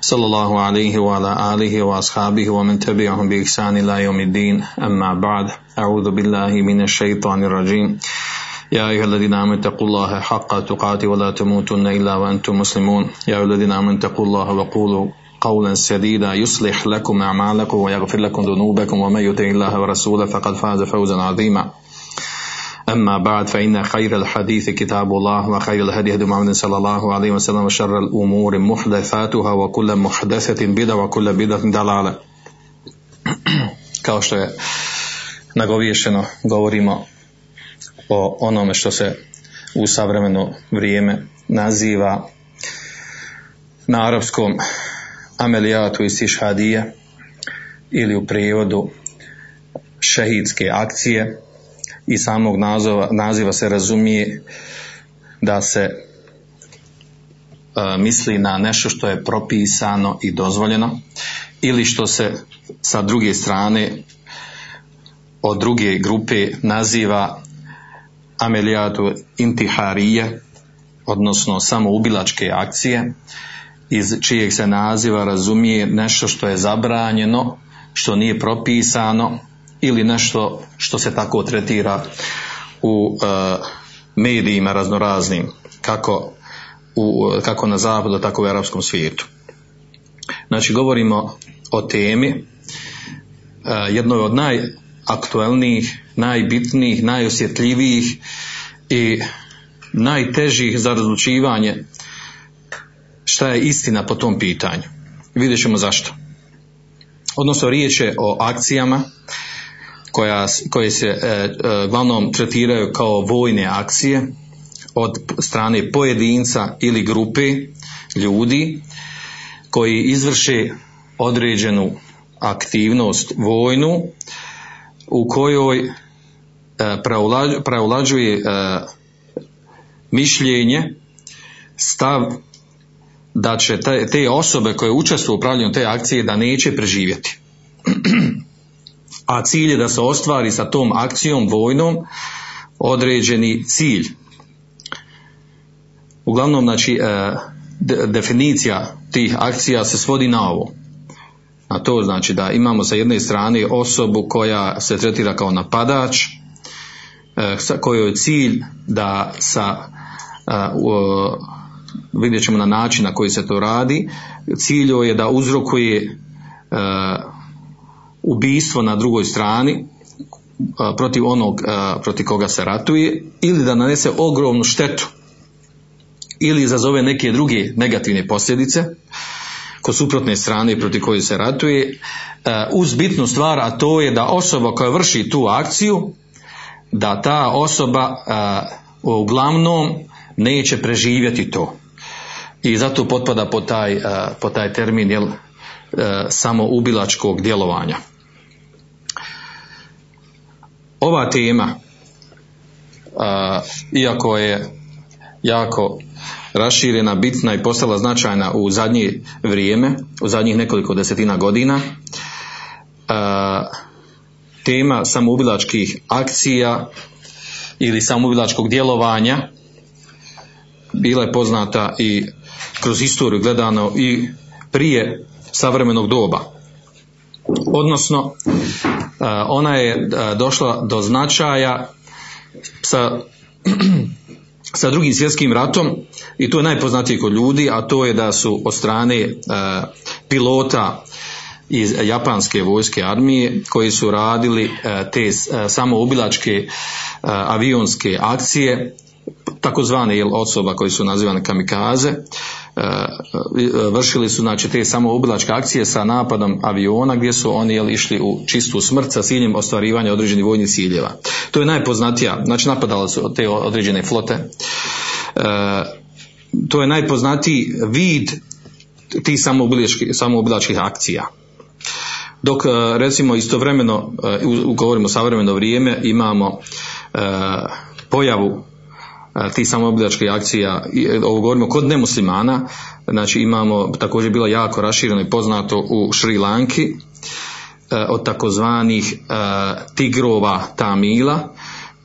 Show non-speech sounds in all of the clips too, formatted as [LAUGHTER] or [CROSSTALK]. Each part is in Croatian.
صلى الله عليه وعلى آله وأصحابه ومن تبعهم بإحسان إلى يوم الدين. أما بعد أعوذ بالله من الشيطان الرجيم. يا أيها الذين آمنوا اتقوا الله حق تقاته ولا تموتن إلا وأنتم مسلمون. يا أيها الذين آمنوا اتقوا الله وقولوا قولا سديدا يصلح لكم أعمالكم ويغفر لكم ذنوبكم ومن يطع الله ورسوله فقد فاز فوزا عظيما. أما بعد فإن خير الحديث كتاب الله وخير الهدي هدي محمد صلى الله عليه وسلم وشر الأمور محدثاتها وكل محدثة بدعة وكل بدعة ضلالة kao što je nagovješeno govorimo o onome što se u savremeno vrijeme naziva na arapskom amelijatu iz Išhadije ili u prijevodu šehidske akcije i samog naziva, naziva se razumije da se a, misli na nešto što je propisano i dozvoljeno ili što se sa druge strane od druge grupe naziva amelijatu intiharije, odnosno samoubilačke akcije, iz čijeg se naziva razumije nešto što je zabranjeno, što nije propisano ili nešto što se tako tretira u uh, medijima raznoraznim, kako, u, kako na zapadu, tako u arapskom svijetu. Znači, govorimo o temi uh, jednoj od najaktuelnijih najbitnijih, najosjetljivijih i najtežih za razlučivanje šta je istina po tom pitanju. Vidjet ćemo zašto. Odnosno riječ je o akcijama koja, koje se e, e, glavnom tretiraju kao vojne akcije od strane pojedinca ili grupe ljudi koji izvrše određenu aktivnost vojnu u kojoj preulađuje mišljenje, stav da će te, te osobe koje učestvuju u upravljanju te akcije da neće preživjeti. [CLEARS THROAT] A cilj je da se ostvari sa tom akcijom vojnom određeni cilj. Uglavnom, znači, definicija tih akcija se svodi na ovo. A to znači da imamo sa jedne strane osobu koja se tretira kao napadač, kojoj je cilj da sa vidjet ćemo na način na koji se to radi, cilj je da uzrokuje ubijstvo na drugoj strani protiv onog protiv koga se ratuje ili da nanese ogromnu štetu ili izazove neke druge negativne posljedice kod suprotne strane protiv koje se ratuje uz bitnu stvar a to je da osoba koja vrši tu akciju da ta osoba uglavnom neće preživjeti to. I zato potpada po taj, po taj termin jel, samoubilačkog djelovanja ova tema iako je jako raširena, bitna i postala značajna u zadnje vrijeme, u zadnjih nekoliko desetina godina. Tema samoubilačkih akcija ili samoubilačkog djelovanja bila je poznata i kroz historiju gledano i prije savremenog doba. Odnosno, ona je došla do značaja sa [CLEARS THROAT] sa drugim svjetskim ratom i to je najpoznatije kod ljudi, a to je da su od strane pilota iz japanske vojske armije koji su radili te samoubilačke avionske akcije takozvane jel, osoba koji su nazivane kamikaze vršili su znači te samoubilačke akcije sa napadom aviona gdje su oni jel, išli u čistu smrt sa ciljem ostvarivanja određenih vojnih ciljeva. To je najpoznatija, znači napadali su te određene flote. E, to je najpoznatiji vid tih samoubilačkih akcija. Dok recimo istovremeno, govorimo savremeno vrijeme, imamo pojavu tih samoubilačkih akcija, ovo govorimo kod nemuslimana, znači imamo također bilo jako rašireno i poznato u Šri Lanki, od takozvanih tigrova Tamila,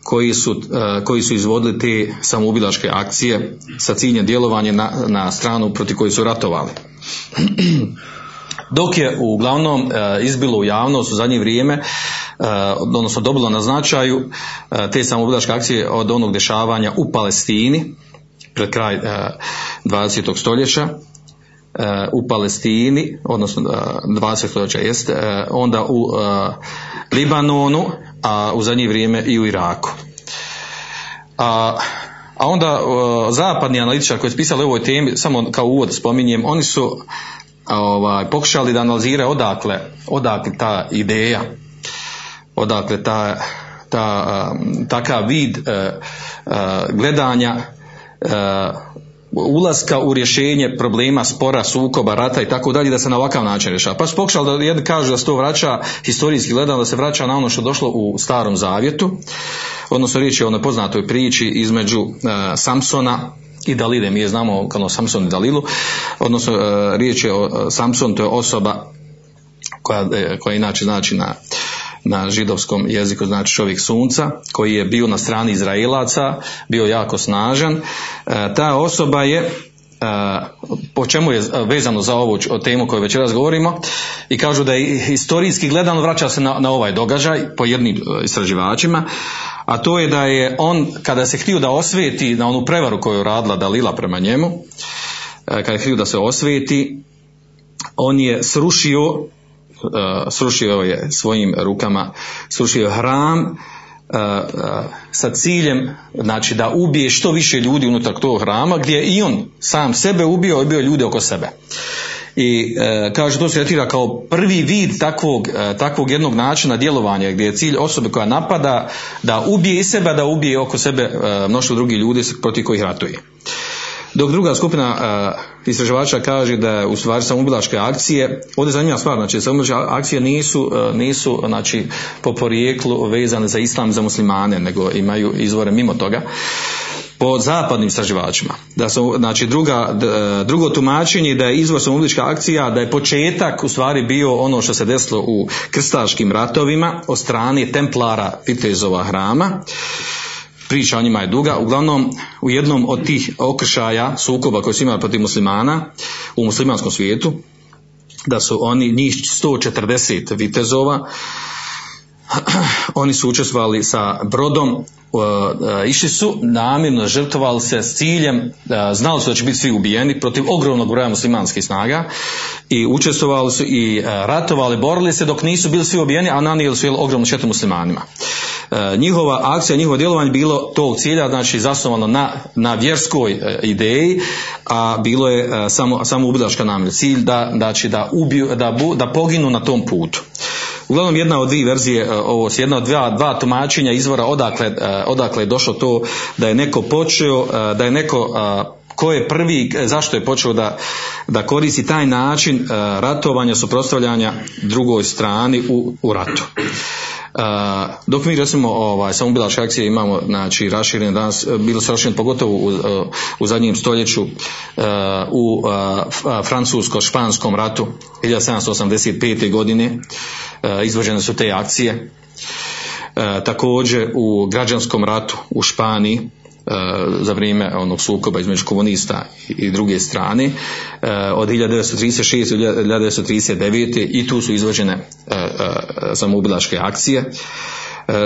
koji su, koji su izvodili te samoubilačke akcije sa ciljem djelovanja na, na stranu protiv koji su ratovali. Dok je uglavnom izbilo u javnost u zadnje vrijeme, odnosno dobilo na značaju te samoubilačke akcije od onog dešavanja u Palestini pred kraj 20. stoljeća u Palestini, odnosno 20. stoljeća jest, onda u Libanonu, a u zadnje vrijeme i u Iraku. A, a onda zapadni analitičar koji je pisali o ovoj temi, samo kao uvod spominjem, oni su ovaj, pokušali da analiziraju odakle, odakle ta ideja, odakle ta, ta, takav vid gledanja ulaska u rješenje problema, spora, sukoba, rata i tako dalje, da se na ovakav način rješava. Pa su pokušali da jedni kažu da se to vraća historijski gledano, da se vraća na ono što došlo u starom zavjetu, odnosno riječ je o nepoznatoj priči između Samsona i Dalile, mi je znamo kao Samson i Dalilu, odnosno uh, riječ je o Samson, to je osoba koja, koja inače znači na na židovskom jeziku znači čovjek sunca koji je bio na strani Izraelaca, bio jako snažan. E, ta osoba je e, po čemu je vezano za ovu temu koju večeras govorimo i kažu da je historijski gledano vraća se na, na ovaj događaj po jednim e, istraživačima a to je da je on kada se htio da osvijeti na onu prevaru koju je radila Dalila prema njemu kada je htio da se osvijeti on je srušio uh, srušio je svojim rukama, srušio hram uh, sa ciljem znači da ubije što više ljudi unutar tog hrama gdje je i on sam sebe ubio i bio ljude oko sebe. I e, kaže to se tretira kao prvi vid takvog, e, takvog jednog načina djelovanja gdje je cilj osobe koja napada da ubije i sebe, da ubije oko sebe e, mnoštvo drugih ljudi protiv kojih ratuje. Dok druga skupina uh, istraživača kaže da u stvari samoubilačke akcije, ovdje je zanimljiva stvar, znači samoubilačke akcije nisu, uh, nisu znači, po porijeklu vezane za islam za muslimane, nego imaju izvore mimo toga po zapadnim istraživačima. Da su, znači druga, drugo tumačenje da je izvor samoubilačka akcija, da je početak u stvari bio ono što se desilo u krstaškim ratovima od strane templara Vitezova hrama priča o njima je duga. Uglavnom, u jednom od tih okršaja sukoba koji su imali protiv muslimana u muslimanskom svijetu, da su oni njih 140 vitezova, [CLEARS THROAT] oni su učestvovali sa brodom, išli su namjerno žrtvovali se s ciljem, znali su da će biti svi ubijeni protiv ogromnog broja muslimanskih snaga i učestvovali su i ratovali, borili se dok nisu bili svi ubijeni, a nanijeli su ogromnu štetu muslimanima. E, njihova akcija, njihovo djelovanje bilo tog cilja, znači zasnovano na, na vjerskoj e, ideji, a bilo je e, samo, samo ubilačka namjera. Cilj da, znači da, ubiju, da, da poginu na tom putu. Uglavnom jedna od dvije verzije, ovo jedna od dva, dva tumačenja izvora odakle, odakle je došlo to da je neko počeo, da je neko ko je prvi, zašto je počeo da, da koristi taj način ratovanja, suprotstavljanja drugoj strani u, u ratu. Dok mi recimo ovaj, samoubilačke akcije imamo znači raširene danas, bilo su raširene pogotovo u, u zadnjem stoljeću uh, u francusko-španskom ratu 1785. godine izvođene su te akcije također u građanskom ratu u Španiji za vrijeme onog sukoba između komunista i druge strane od 1936. do 1939. i tu su izvođene samoubilačke akcije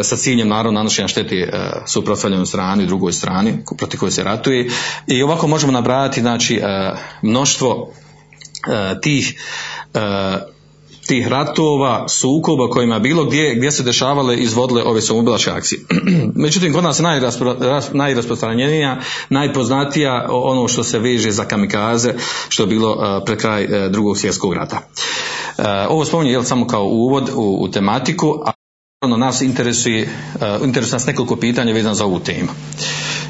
sa ciljem naravno nanošenja štete suprotstavljenoj strani, drugoj strani protiv koje se ratuje i ovako možemo nabrajati znači mnoštvo tih tih ratova, sukoba kojima bilo gdje, gdje se dešavale izvodile ove samoubilačke akcije. [CLEARS THROAT] Međutim, kod nas najraspro, najrasprostranjenija, najpoznatija ono što se veže za kamikaze, što je bilo uh, pred kraj uh, drugog svjetskog rata. Uh, ovo spominje jel, samo kao uvod u, u tematiku, a ono nas interesuje, uh, interesuje nas nekoliko pitanja vezano za ovu temu.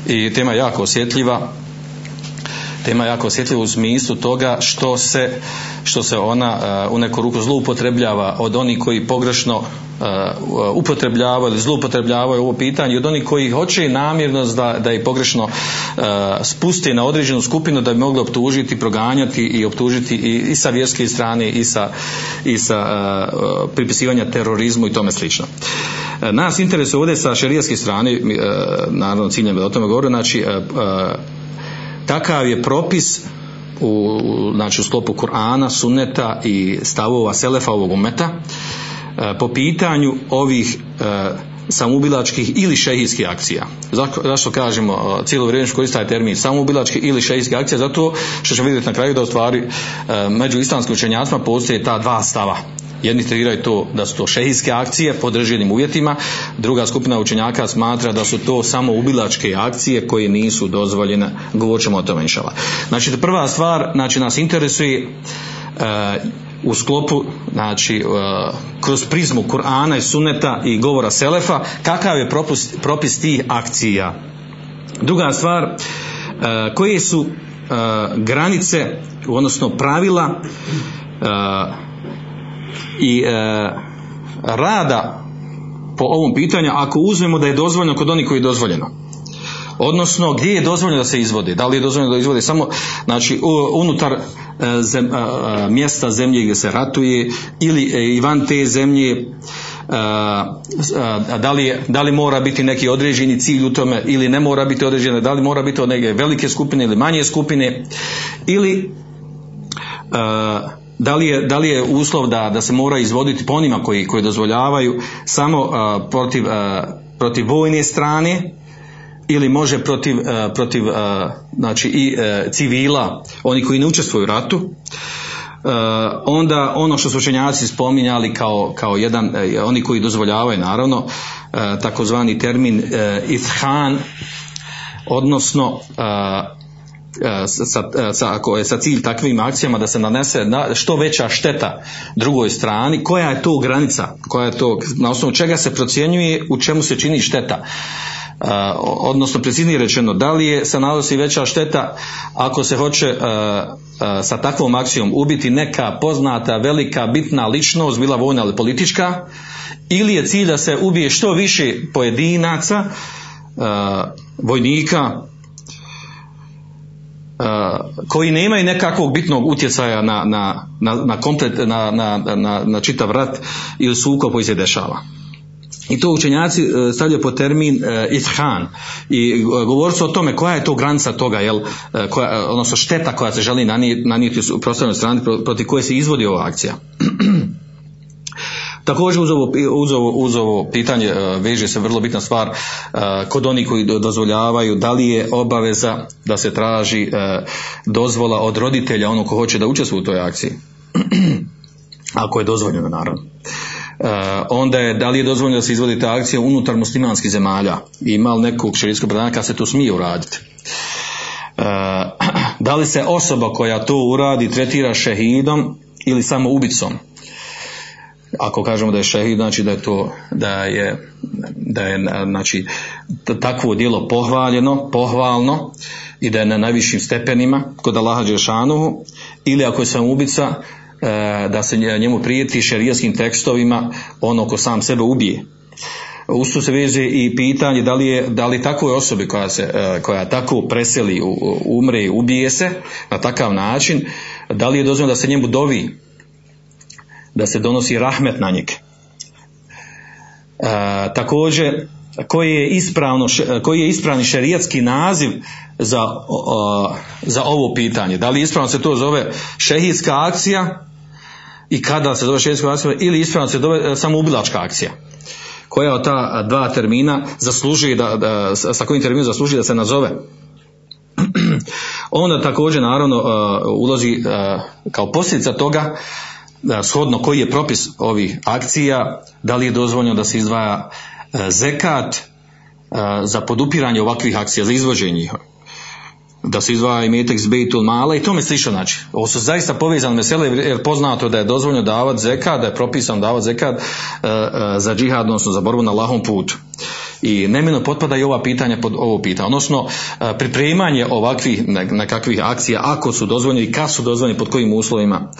I tema je jako osjetljiva, tema jako osjetljiva u smislu toga što se, što se ona uh, u neku ruku zloupotrebljava od onih koji pogrešno uh, upotrebljavaju ili zloupotrebljavaju ovo pitanje i od onih koji hoće namjerno da, da je pogrešno uh, spusti na određenu skupinu da bi mogli optužiti, proganjati i optužiti i, i sa vjerske strane i sa, i sa pripisivanja terorizmu i tome slično. Nas interesuje ovdje sa šerijaske strane, naravno ciljem da o tome govorim, znači takav je propis u, znači u sklopu Kur'ana, sunneta i stavova selefa ovog umeta e, po pitanju ovih e, samoubilačkih ili šehijskih akcija. Zašto, kažemo cijelo vrijeme što taj termin samoubilačkih ili šehijskih akcija? Zato što ćemo vidjeti na kraju da u stvari e, među islamskim učenjacima postoje ta dva stava jedni tretiraju to da su to šehijske akcije pod određenim uvjetima, druga skupina učenjaka smatra da su to samo ubilačke akcije koje nisu dozvoljene, govorit ćemo o tome inšala. Znači prva stvar, znači nas interesuje uh, u sklopu, znači uh, kroz prizmu Kur'ana i Suneta i govora Selefa, kakav je propus, propis tih akcija. Druga stvar, uh, koje su uh, granice, odnosno pravila i e, rada po ovom pitanju ako uzmemo da je dozvoljeno kod onih koji je dozvoljeno odnosno gdje je dozvoljeno da se izvodi? Da li je dozvoljeno da izvodi samo znači unutar e, zem, a, mjesta zemlje gdje se ratuje ili e, i van te zemlje da, li, da li mora biti neki određeni cilj u tome ili ne mora biti određene da li mora biti od neke velike skupine ili manje skupine ili da li je, da li je uslov da, da se mora izvoditi po onima koji, koji dozvoljavaju samo protiv, protiv vojne strane ili može protiv, uh, protiv uh, znači i uh, civila, oni koji ne učestvuju u ratu, onda ono što su učenjaci spominjali kao, kao jedan, oni koji dozvoljavaju naravno, takozvani termin ithan, odnosno sa, sa, ako je sa cilj takvim akcijama da se nanese na, što veća šteta drugoj strani, koja je to granica, koja je to, na osnovu čega se procjenjuje u čemu se čini šteta. Odnosno preciznije rečeno, da li je se nanosi veća šteta ako se hoće sa takvom akcijom ubiti neka poznata, velika, bitna ličnost, bila vojna ili politička, ili je cilj da se ubije što više pojedinaca, vojnika, koji nemaju nekakvog bitnog utjecaja na, na, na, komplet, na, na, čitav rat ili suko koji se dešava. I to učenjaci e, stavljaju po termin uh, ithan i govori se o tome koja je to granica toga, jel, koja, odnosno šteta koja se želi nanijeti, u prostornoj strani protiv koje se izvodi ova akcija. [CLEARS THROAT] Također uz ovo, uz ovo, uz ovo pitanje veže se vrlo bitna stvar kod onih koji dozvoljavaju da li je obaveza da se traži dozvola od roditelja ono ko hoće da učestvuje u toj akciji. [CLEARS THROAT] Ako je dozvoljeno naravno. Uh, onda je da li je dozvoljeno da se izvodi ta akcija unutar muslimanskih zemalja i ima li nekog šerijskog predanja kad se to smije uraditi. Uh, [CLEARS THROAT] da li se osoba koja to uradi tretira šehidom ili samo ubicom ako kažemo da je šehid, znači da je to, da je, da je znači, takvo djelo pohvaljeno, pohvalno i da je na najvišim stepenima kod Allaha Đeršanuhu, ili ako je sam ubica, e, da se njemu prijeti šerijaskim tekstovima ono ko sam sebe ubije. Usto se veže i pitanje da li je da li takvoj osobi koja se e, koja tako preseli, umre, ubije se na takav način, da li je dozvoljeno da se njemu dovi da se donosi rahmet na njeg. E, također, koji je, ispravno, koji je ispravni šerijatski naziv za, o, za ovo pitanje? Da li ispravno se to zove šehidska akcija i kada se zove šehidska akcija ili ispravno se zove samo ubilačka akcija? Koja od ta dva termina zasluži da, da, sa kojim terminom zasluži da se nazove? [CLEARS THROAT] Onda također naravno uh, ulazi kao posljedica toga shodno koji je propis ovih akcija, da li je dozvoljeno da se izdvaja e, zekat e, za podupiranje ovakvih akcija, za izvođenje da se izdvaja i metek z bejtul mala i tome slično znači. Ovo su zaista povezane mesele jer poznato da je dozvoljeno davati zekat, da je propisan davati zekat e, e, za džihad, odnosno za borbu na lahom putu. I neminovno potpada i ova pitanja pod ovo pitanje. Odnosno, e, pripremanje ovakvih nekakvih akcija, ako su dozvoljeni, kad su dozvoljeni, pod kojim uslovima.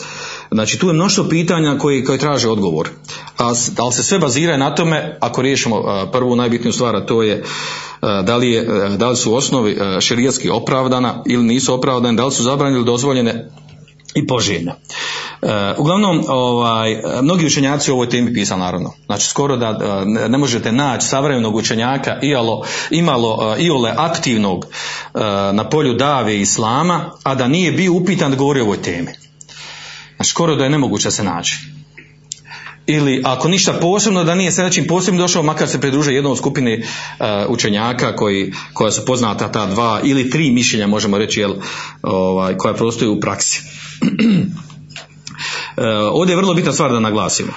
Znači, tu je mnoštvo pitanja koji, koji traže odgovor. A, ali se sve bazira na tome, ako riješimo prvu najbitniju stvar, a to je da li, je, da li su osnovi šerijatski opravdana ili nisu opravdane, da li su zabranjene ili dozvoljene i poželjne. E, uglavnom, ovaj, mnogi učenjaci o ovoj temi pisali naravno. Znači, skoro da ne, možete naći savremenog učenjaka ialo, imalo iole aktivnog na polju dave islama, a da nije bio upitan da govori o ovoj temi. Skoro da je nemoguće se naći. Ili ako ništa posebno, da nije se nečim posebno došao, makar se pridruže jednom od skupine e, učenjaka koji, koja su poznata ta dva ili tri mišljenja, možemo reći, jel, ovaj, koja postoji u praksi. [CLEARS THROAT] E, ovdje je vrlo bitna stvar da naglasimo.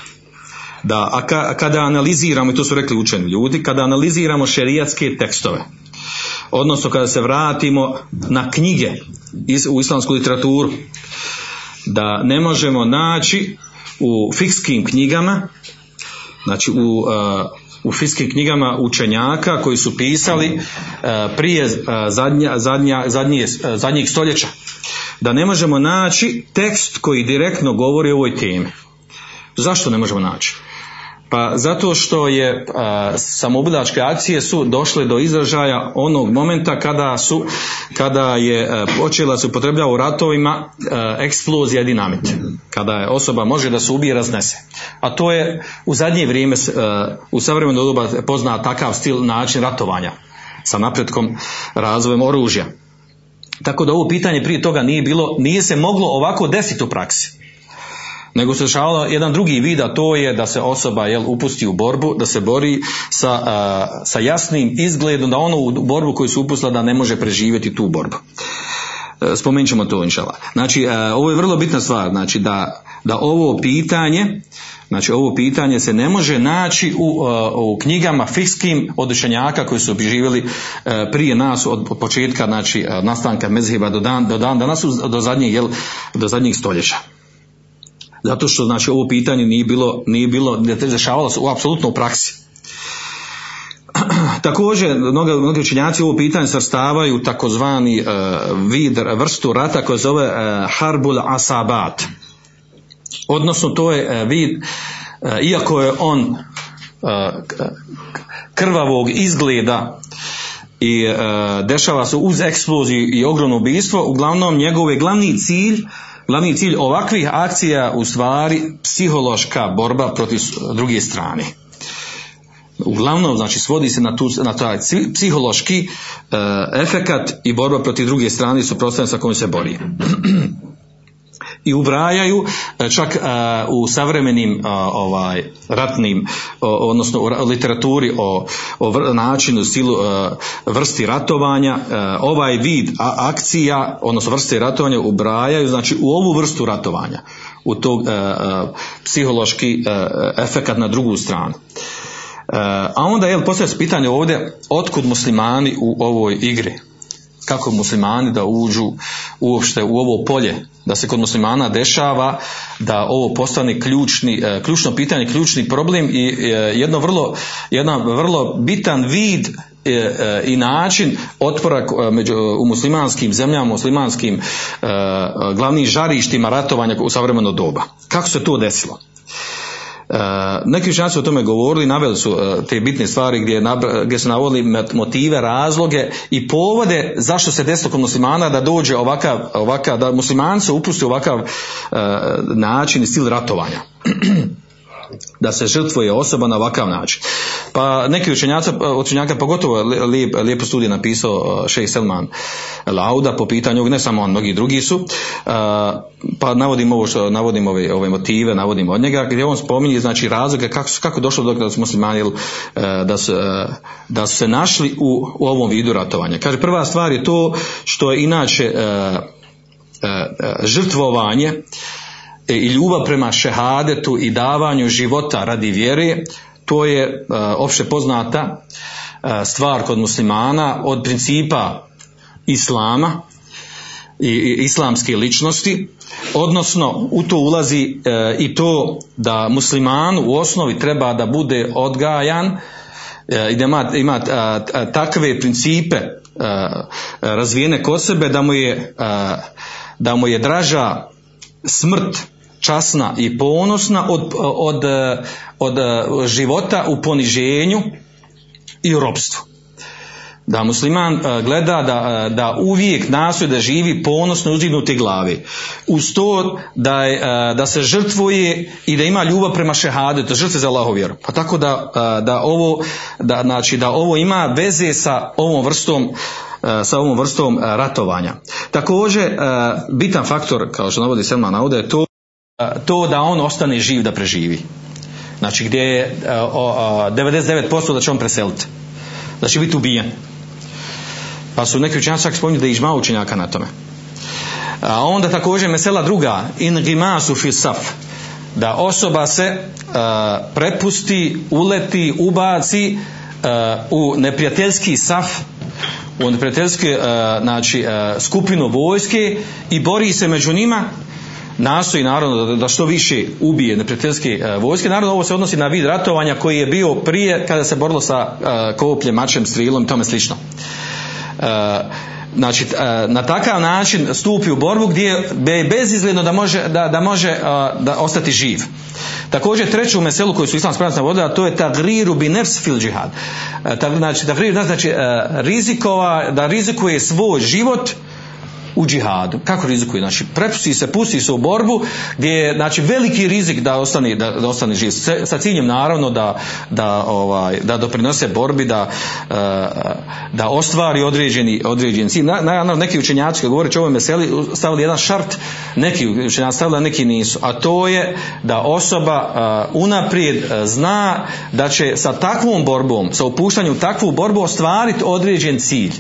Da, a ka- kada analiziramo, i to su rekli učeni ljudi, kada analiziramo šerijatske tekstove, odnosno kada se vratimo na knjige iz, u islamsku literaturu, da ne možemo naći u fikskim knjigama, znači u, uh, u fikskim knjigama učenjaka koji su pisali uh, prije uh, zadnja, zadnja, zadnje, zadnjih stoljeća, da ne možemo naći tekst koji direktno govori o ovoj temi. Zašto ne možemo naći? Pa zato što je a, samoubilačke akcije su došle do izražaja onog momenta kada su kada je a, počela se upotrebljava u ratovima a, eksplozija dinamit. Kada je osoba može da se ubije i raznese. A to je u zadnje vrijeme a, u savremeno doba pozna takav stil način ratovanja sa napretkom razvojem oružja. Tako da ovo pitanje prije toga nije bilo, nije se moglo ovako desiti u praksi nego se dešavalo jedan drugi vid, a to je da se osoba jel, upusti u borbu, da se bori sa, a, sa jasnim izgledom, da ono u borbu koju se upustila da ne može preživjeti tu borbu. E, Spomenut ćemo to inšala. Znači, e, ovo je vrlo bitna stvar, znači da, da ovo pitanje, znači ovo pitanje se ne može naći u, e, u knjigama fikskim od učenjaka koji su živjeli prije nas od, početka, znači nastanka mezheba do dan, do dan danas, do zadnjeg, jel, do zadnjih stoljeća zato što znači ovo pitanje nije bilo nije bilo ne dešavalo se u apsolutno u praksi [CLEARS THROAT] Također, mnogi, mnogi učenjaci ovo pitanje svrstavaju u takozvani uh, vid, vrstu rata koja zove uh, Harbul Asabat. Odnosno, to je uh, vid, iako je on krvavog izgleda i e, dešava se uz eksploziju i ogromno ubistvo, uglavnom njegov je glavni cilj glavni cilj ovakvih akcija u stvari psihološka borba protiv druge strane. Uglavnom, znači, svodi se na, tu, na taj psihološki e, efekat i borba protiv druge strane suprotstavljanja sa kojom se bori. [CLEARS THROAT] i ubrajaju e, čak e, u savremenim a, ovaj ratnim odnosno u ra- literaturi o, o načinu stilu e, vrsti ratovanja e, ovaj vid akcija odnosno vrste ratovanja ubrajaju znači u ovu vrstu ratovanja u e, e, psihološki e, efekat na drugu stranu. E, a onda je postavlja se pitanje ovdje otkud muslimani u ovoj igri kako muslimani da uđu uopšte u ovo polje, da se kod muslimana dešava da ovo postane ključni, e, ključno pitanje, ključni problem i e, jedno vrlo, jedan vrlo bitan vid e, i način otpora među, u muslimanskim zemljama, muslimanskim glavnim žarištima ratovanja u savremeno doba. Kako se to desilo? Uh, neki učenjaci su o tome govorili, naveli su uh, te bitne stvari gdje, gdje su navodili motive, razloge i povode zašto se desilo kod muslimana da dođe ovakav, ovakav da musliman se upusti ovakav uh, način i stil ratovanja. [CLEARS THROAT] da se žrtvuje osoba na ovakav način. Pa neki učenjaci, učenjaka pogotovo je lijep, lijepo studij napisao Šejh Selman Lauda po pitanju, ne samo on, mnogi drugi su, pa navodim ovo što navodim ove, ove motive, navodim od njega, gdje on spominje znači razloge kako, kako došlo do da su muslimani jel, da su, da su se našli u, u ovom vidu ratovanja. Kaže, prva stvar je to što je inače žrtvovanje i ljubav prema šehadetu i davanju života radi vjere, to je e, opće poznata e, stvar kod muslimana od principa islama i, islamske ličnosti, odnosno u to ulazi e, i to da musliman u osnovi treba da bude odgajan i da ima, ima takve principe razvijene kod sebe da mu je, da mu je draža smrt časna i ponosna od, od, od života u poniženju i u ropstvu da musliman e, gleda da, e, da uvijek nastoji da živi ponosno uzdignuti glavi. Uz to da, je, da se žrtvuje i da ima ljubav prema šehade, to žrtve za Allahu vjeru. Pa tako da, da, ovo, da, znači, da ovo ima veze sa ovom vrstom sa ovom vrstom ratovanja. Također, bitan faktor, kao što navodi Selman Nauda, je to, to da on ostane živ da preživi. Znači gdje je 99% da će on preseliti. Da će biti ubijen. Pa su neki učenjaci čak spominju da je ižma učenjaka na tome. A onda također mesela druga, in gimasu fi saf, da osoba se uh, prepusti, uleti, ubaci uh, u neprijateljski saf, u neprijateljske uh, znači, skupinu vojske i bori se među njima nastoji naravno da, da što više ubije neprijateljske vojske. Naravno ovo se odnosi na vid ratovanja koji je bio prije kada se borilo sa kopljem, mačem, strilom i tome slično. E, znači e, na takav način stupi u borbu gdje je bezizgledno da može, da, da može e, da ostati živ. Također treću meselu koju su islamski pravnici navodili, a to je tagriru bi nefs fil džihad. Znači, tagriru znači rizikova, da rizikuje svoj život u džihadu. Kako rizikuje? Znači, prepusti se, pusti se u borbu gdje je znači, veliki rizik da ostane, da, da ostane živ. Sa ciljem naravno da, da, ovaj, da doprinose borbi, da, eh, da ostvari određeni, određeni cilj. Na, na, neki učenjaci kad govore o ovoj meseli stavili jedan šart, neki učenjaci stavili, neki nisu. A to je da osoba uh, unaprijed uh, zna da će sa takvom borbom, sa upuštanjem u takvu borbu ostvariti određen cilj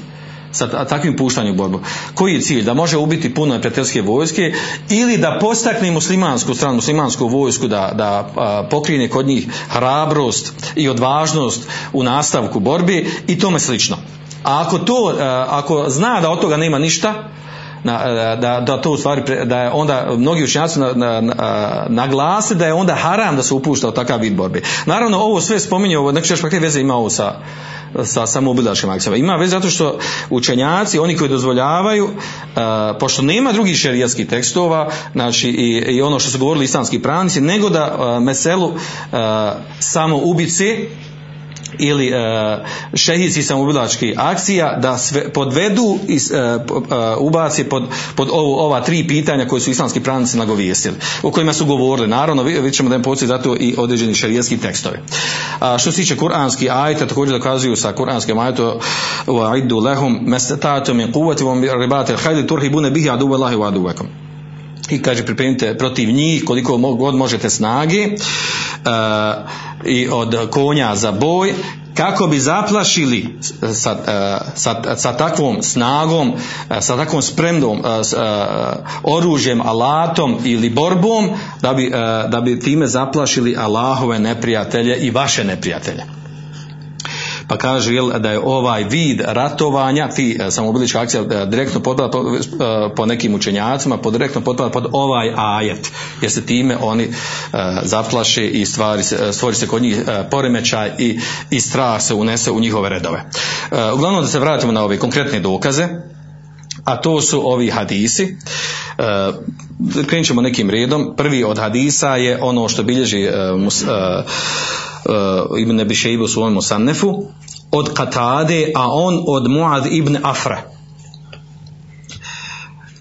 sa takvim puštanjem u borbu. Koji je cilj? Da može ubiti puno neprijateljske vojske ili da postakne muslimansku stranu, muslimansku vojsku da, da pokrine kod njih hrabrost i odvažnost u nastavku borbi i tome slično. A ako to, ako zna da od toga nema ništa, da, da to u stvari da je onda mnogi učenjaci na, na, naglase da je onda haram da se upušta u takav vid borbe. Naravno ovo sve spominje ovo neki kakve veze ima ovo sa sa samoubilačkim akcijama. Ima veze zato što učenjaci, oni koji dozvoljavaju, uh, pošto nema drugih šerijatskih tekstova, znači i, i ono što su govorili islamski pravnici, nego da uh, meselu samo ubice ili e, šehidski samoubilački akcija da sve podvedu i e, e, ubaci pod, pod ovo, ova tri pitanja koje su islamski pravnici nagovijestili, o kojima su govorili. Naravno, vidjet ćemo da im postoji zato i određeni šerijetski tekstovi. A što se tiče kuranski ajta, također dokazuju sa kuranskim ajtom wa iddu lahum mastatatum min quwwati wa ribatil khayl turhibuna bihi aduwallahi wa i kaže pripremite protiv njih koliko god možete snage uh, i od konja za boj kako bi zaplašili sa, uh, sa, sa takvom snagom, uh, sa takvom spremnom oružjem, alatom ili borbom da bi, da bi time zaplašili Allahove neprijatelje i vaše neprijatelje pa kaže jel, da je ovaj vid ratovanja, ti e, samobilička akcija e, direktno potpada po, e, po nekim učenjacima, po direktno potpada pod ovaj ajet, jer se time oni zaplaše i stvari se, stvori se kod njih poremećaj i, i strah se unese u njihove redove. Uglavnom da se vratimo na ove konkretne dokaze, a to su ovi hadisi. Krenut ćemo nekim redom. Prvi od hadisa je ono što bilježi uh, Ibn Abi Shaybu u svojom od Katade, a on od Muad ibn Afra.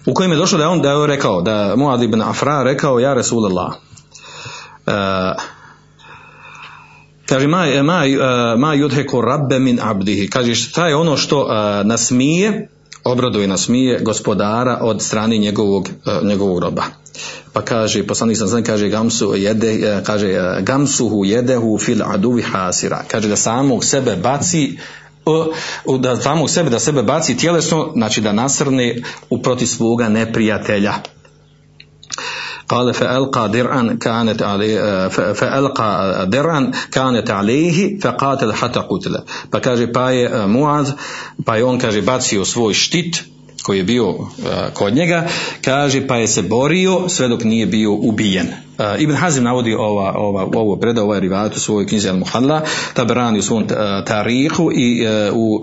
U kojem je došlo da je on da je rekao, da Muad ibn Afra rekao, ja Resulullah, uh, kaže ma, ma, uh, ma yudheku rabbe min abdihi. Kaže šta je ono što uh, nasmije obraduje nasmije gospodara od strane njegovog, uh, njegovog roba pa kaže poslanik sam znam kaže gamsu jede e, kaže e, gamsuhu jedehu fil aduvi hasira kaže da samog sebe baci da samog sebe da sebe baci tjelesno znači da nasrne u protiv svoga neprijatelja قال فألقى درعا كانت عليه فألقى درعا كانت عليه فقاتل حتى قتل pa kaže pa je Muaz pa je on kaže bacio svoj štit koji je bio e, kod njega, kaže pa je se borio sve dok nije bio ubijen. E, Ibn Hazim navodi ova, ova, ovo preda, ovaj rivat u svojoj knjizi Al-Muhalla, Taberani u svom e, tarihu i u,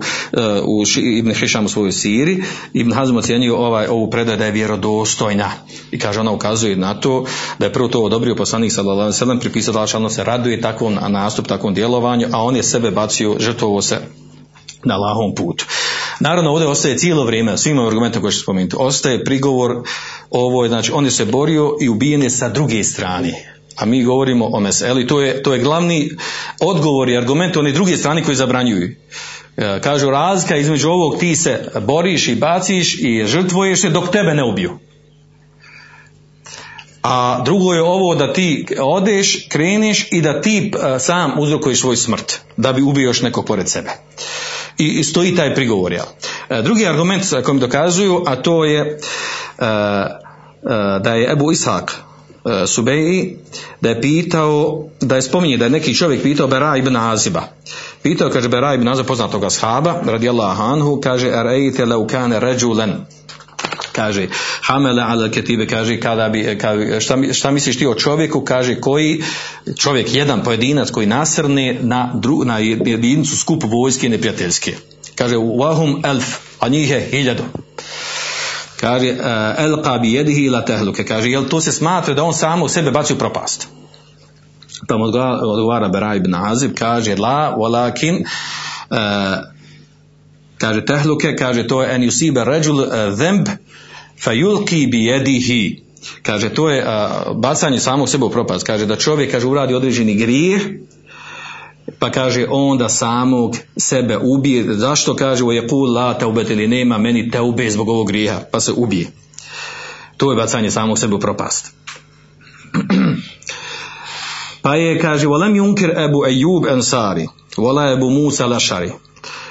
u Ibn Hišam u svojoj siri. Ibn Hazim ocjenio ovaj, ovu predaju da je vjerodostojna i kaže ona ukazuje na to da je prvo to odobrio poslanik sallallahu pripisao da se raduje takvom nastup, takvom djelovanju, a on je sebe bacio, žrtvovo se na lahom putu. Naravno, ovdje ostaje cijelo vrijeme, svima argumentima koje ću spomenuti, ostaje prigovor ovo, znači on je se borio i ubijen je sa druge strane. A mi govorimo o meseli, to je, to je glavni odgovor i argument one druge strane koji zabranjuju. E, kažu razlika između ovog ti se boriš i baciš i žrtvuješ se dok tebe ne ubiju. A drugo je ovo da ti odeš, kreniš i da ti e, sam uzrokuješ svoj smrt, da bi ubio još nekog pored sebe i stoji taj prigovor. Ja. E, drugi argument kojim dokazuju, a to je e, e, da je Ebu Ishak Subeji, da je pitao, da je spominje da je neki čovjek pitao Bera ibn Aziba. Pitao, kaže Bera ibn Aziba, poznatoga shaba, radijallahu anhu, kaže, Arejte leukane ređulen, kaže hamele ala ketibe kaže kada bi kada, šta, šta misliš ti o čovjeku? Kaže koji čovjek jedan pojedinac koji nasrne na, dru, na jedinicu skup vojske neprijateljske. Kaže wahum elf a njih je hiljadu. Kaže elqa bi jedihi ila tehluke. Kaže jel to se smatra da on samo u sebe baci u propast? Tamo odgovara Bera ibn Azib kaže la walakin uh, kaže tehluke kaže to je en yusiba rajul dhanb fajulki bi jedihi kaže to je bacanje samog sebe u propast. Kaže da čovjek kaže uradi određeni grijeh pa kaže onda samog sebe ubije. Zašto? Kaže kul la teubet ili nema meni teube zbog ovog grijeha. Pa se ubije. To je bacanje samog sebe u propast. [CLEARS THROAT] Pa je kaže volem junkir ebu ejub ensari vola ebu musa lašari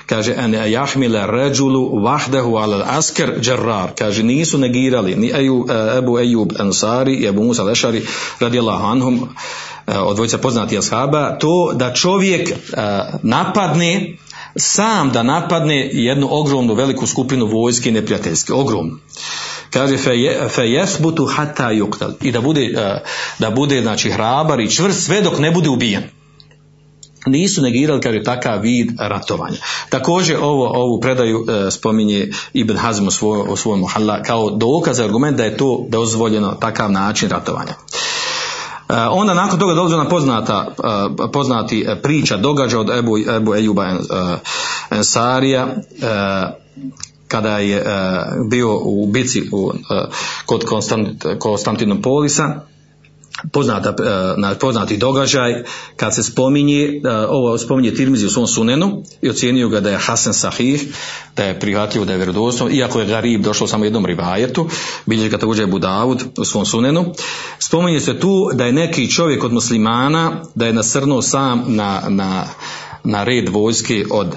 kaže en jahmile ređulu vahdehu al asker džerrar kaže nisu negirali ni Eju, e, Ebu Ejub Ansari i Ebu Musa Lešari radijallahu anhum. E, od dvojica poznati ashaba. To da čovjek e, napadne sam da napadne jednu ogromnu veliku skupinu vojske neprijateljske, ogromnu. Kaže fe jesbutu hata yuktal i da bude, da bude znači hrabar i čvrst sve dok ne bude ubijen nisu negirali kaže takav vid ratovanja. Također ovo, ovu predaju e, spominje Ibn Hazm u, svoj, u svojom muhalla kao dokaz, argument da je to dozvoljeno takav način ratovanja. E, onda nakon toga dolazi na poznata, e, poznati priča, događa od Ebu, Ebu Ejuba e, Ensarija, e, kada je e, bio u bici u, kod Konstant, Konstantinopolisa, poznata, e, poznati događaj kad se spominje, e, ovo spominje Tirmizi u svom sunenu i ocjenio ga da je Hasan Sahih, da je prihvatljivo, da je vjerodostojno, iako je Garib došao samo jednom rivajetu, bilježi ga također Budavud u svom sunenu. Spominje se tu da je neki čovjek od muslimana, da je nasrnuo sam na, na, na red vojske od,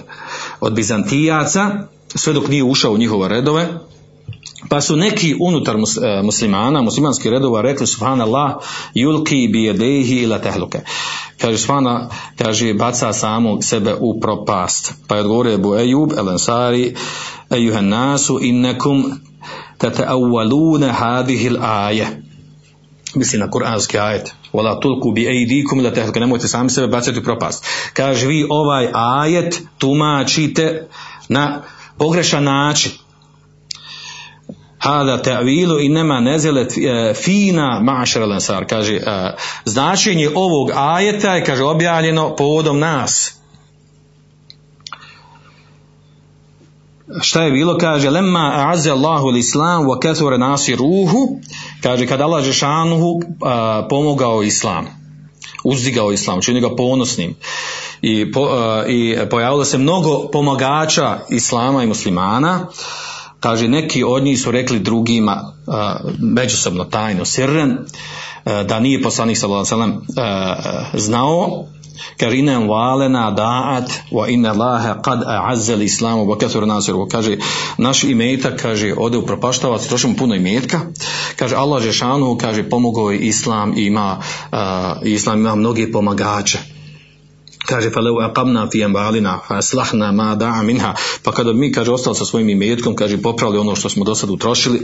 od Bizantijaca, sve dok nije ušao u njihove redove, pa su neki unutar e, muslimana, muslimanskih redova rekli subhanallah bi jedehi ila tehluke. Kaže subhana, kaže baca samog sebe u propast. Pa je odgovorio Ebu Ejub, El Ansari, ejuhan nasu innekum tata'awwaluna hadhihi al-aje. Misli na kuranski ajet. Wala tulku bi ejdikum ila tehluke. Nemojte sami sebe bacati u propast. Kaže vi ovaj ajet tumačite na pogrešan način hada ta'vilu i nema nezele e, fina mašar lansar kaže uh, značenje ovog ajeta je kaže objavljeno povodom nas. Šta je bilo? Kaže lemma azza Allahu islam wa kathura nasiruhu kaže kada Allah džešanuhu uh, pomogao islam uzdigao islam čini ga ponosnim i, po, i pojavilo se mnogo pomagača islama i muslimana kaže neki od njih su rekli drugima uh, međusobno tajno sirren uh, da nije poslanik sallallahu alejhi ve sellem znao. Kaže inna walena da'at wa inna Allaha qad a'azza al-islam wa kathara nasiru kaže naš imetak kaže ode u propaštavac trošimo puno imetka. Kaže Allah je šanu kaže pomogao je islam ima uh, islam ima mnoge pomagače kaže pa leu aqamna fi amwalina fa aslahna ma da'a minha. Pa kada mi kaže ostali sa svojim imetkom kaže popravili ono što smo do sad utrošili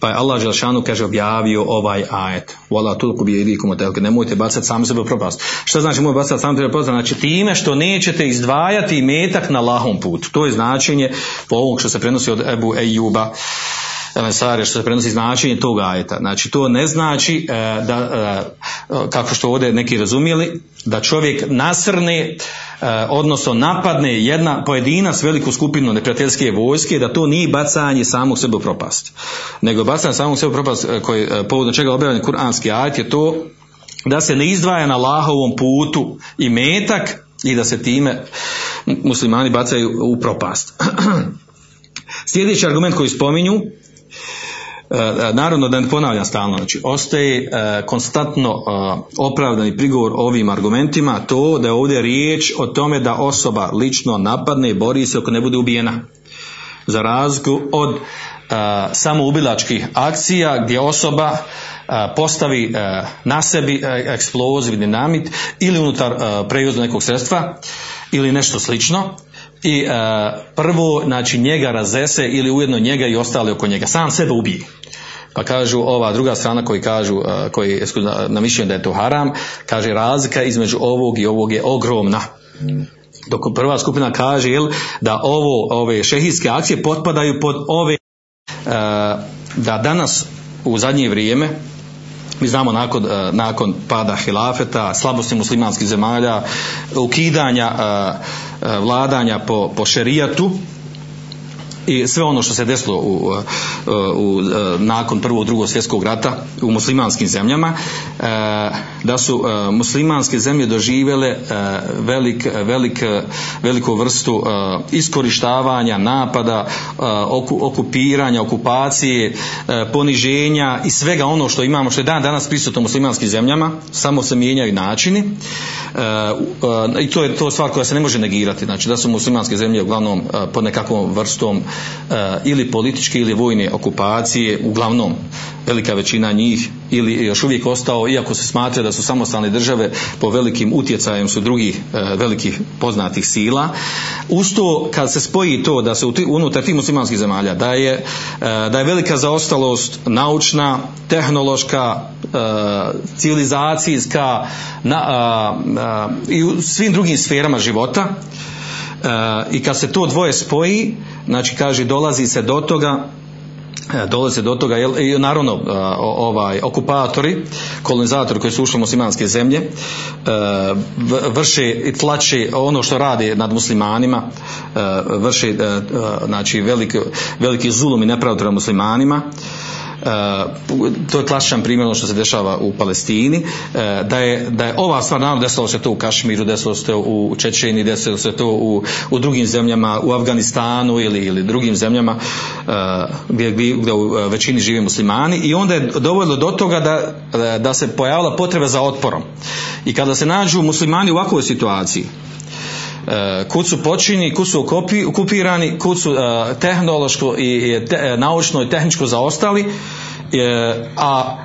pa je Allah dželešanu kaže objavio ovaj ajet. Wala tulku bi telke nemojte bacati sami sebe propast. Šta znači moj bacati sami sebe propast? Znači time što nećete izdvajati imetak na lahom putu. To je značenje po ovom što se prenosi od Ebu Ejuba Ensarija što se prenosi značenje tog ajeta. Znači to ne znači e, da, e, kako što ovdje neki razumijeli, da čovjek nasrne, e, odnosno napadne jedna pojedinac veliku skupinu neprijateljske vojske, da to nije bacanje samog sebe u propast. Nego bacanje samog sebe u propast, koji, povodom čega objavljen kuranski ajet je to da se ne izdvaja na Allahovom putu i metak i da se time muslimani bacaju u propast. [CLEARS THROAT] Sljedeći argument koji spominju naravno da ne ponavljam stalno, znači ostaje e, konstantno e, opravdani prigovor ovim argumentima to da je ovdje riječ o tome da osoba lično napadne i bori se ako ne bude ubijena. Za razliku od samoubilačkih akcija gdje osoba postavi na sebi eksploziv dinamit ili unutar prevoza nekog sredstva ili nešto slično i prvo znači njega razese ili ujedno njega i ostali oko njega sam sebe ubije pa kažu ova druga strana koji kažu, koji na mišljenju da je to haram, kaže razlika između ovog i ovog je ogromna. Dok prva skupina kaže jel, da ovo, ove šehijske akcije potpadaju pod ove, da danas u zadnje vrijeme, mi znamo nakon, nakon pada hilafeta, slabosti muslimanskih zemalja, ukidanja vladanja po, po šerijatu, i sve ono što se desilo u, u, u, nakon prvog drugog svjetskog rata u muslimanskim zemljama e, da su e, muslimanske zemlje doživjele e, velik, velik, veliku vrstu iskorištavanja napada okupiranja, okupacije poniženja i svega ono što imamo što je dan danas prisutno u muslimanskim zemljama samo se mijenjaju načini i to je to stvar koja se ne može negirati. Znači da su muslimanske zemlje uglavnom pod nekakvom vrstom E, ili političke ili vojne okupacije, uglavnom velika većina njih ili još uvijek ostao, iako se smatra da su samostalne države po velikim utjecajem su drugih e, velikih poznatih sila. Uz to, kad se spoji to da se unutar tih muslimanskih zemalja da je, e, da je velika zaostalost naučna, tehnološka, civilizacijska na, i u svim drugim sferama života, i kad se to dvoje spoji, znači kaže dolazi se do toga e, dolazi se do toga jel, i naravno e, ovaj okupatori kolonizatori koji su ušli u muslimanske zemlje e, vrše i tlače ono što radi nad muslimanima vrše znači veliki, veliki zulum i nepravdu muslimanima to je klasičan primjer ono što se dešava u Palestini, da je, da je ova stvar, naravno desilo se to u Kašmiru, desilo se to u Čečeni, desilo se to u, u drugim zemljama, u Afganistanu ili, ili drugim zemljama gdje, gdje u većini žive muslimani i onda je dovoljno do toga da, da se pojavila potreba za otporom. I kada se nađu muslimani u ovakvoj situaciji, kud su počini, kud su okupirani, kud su tehnološko i te, naučno i tehničko zaostali, a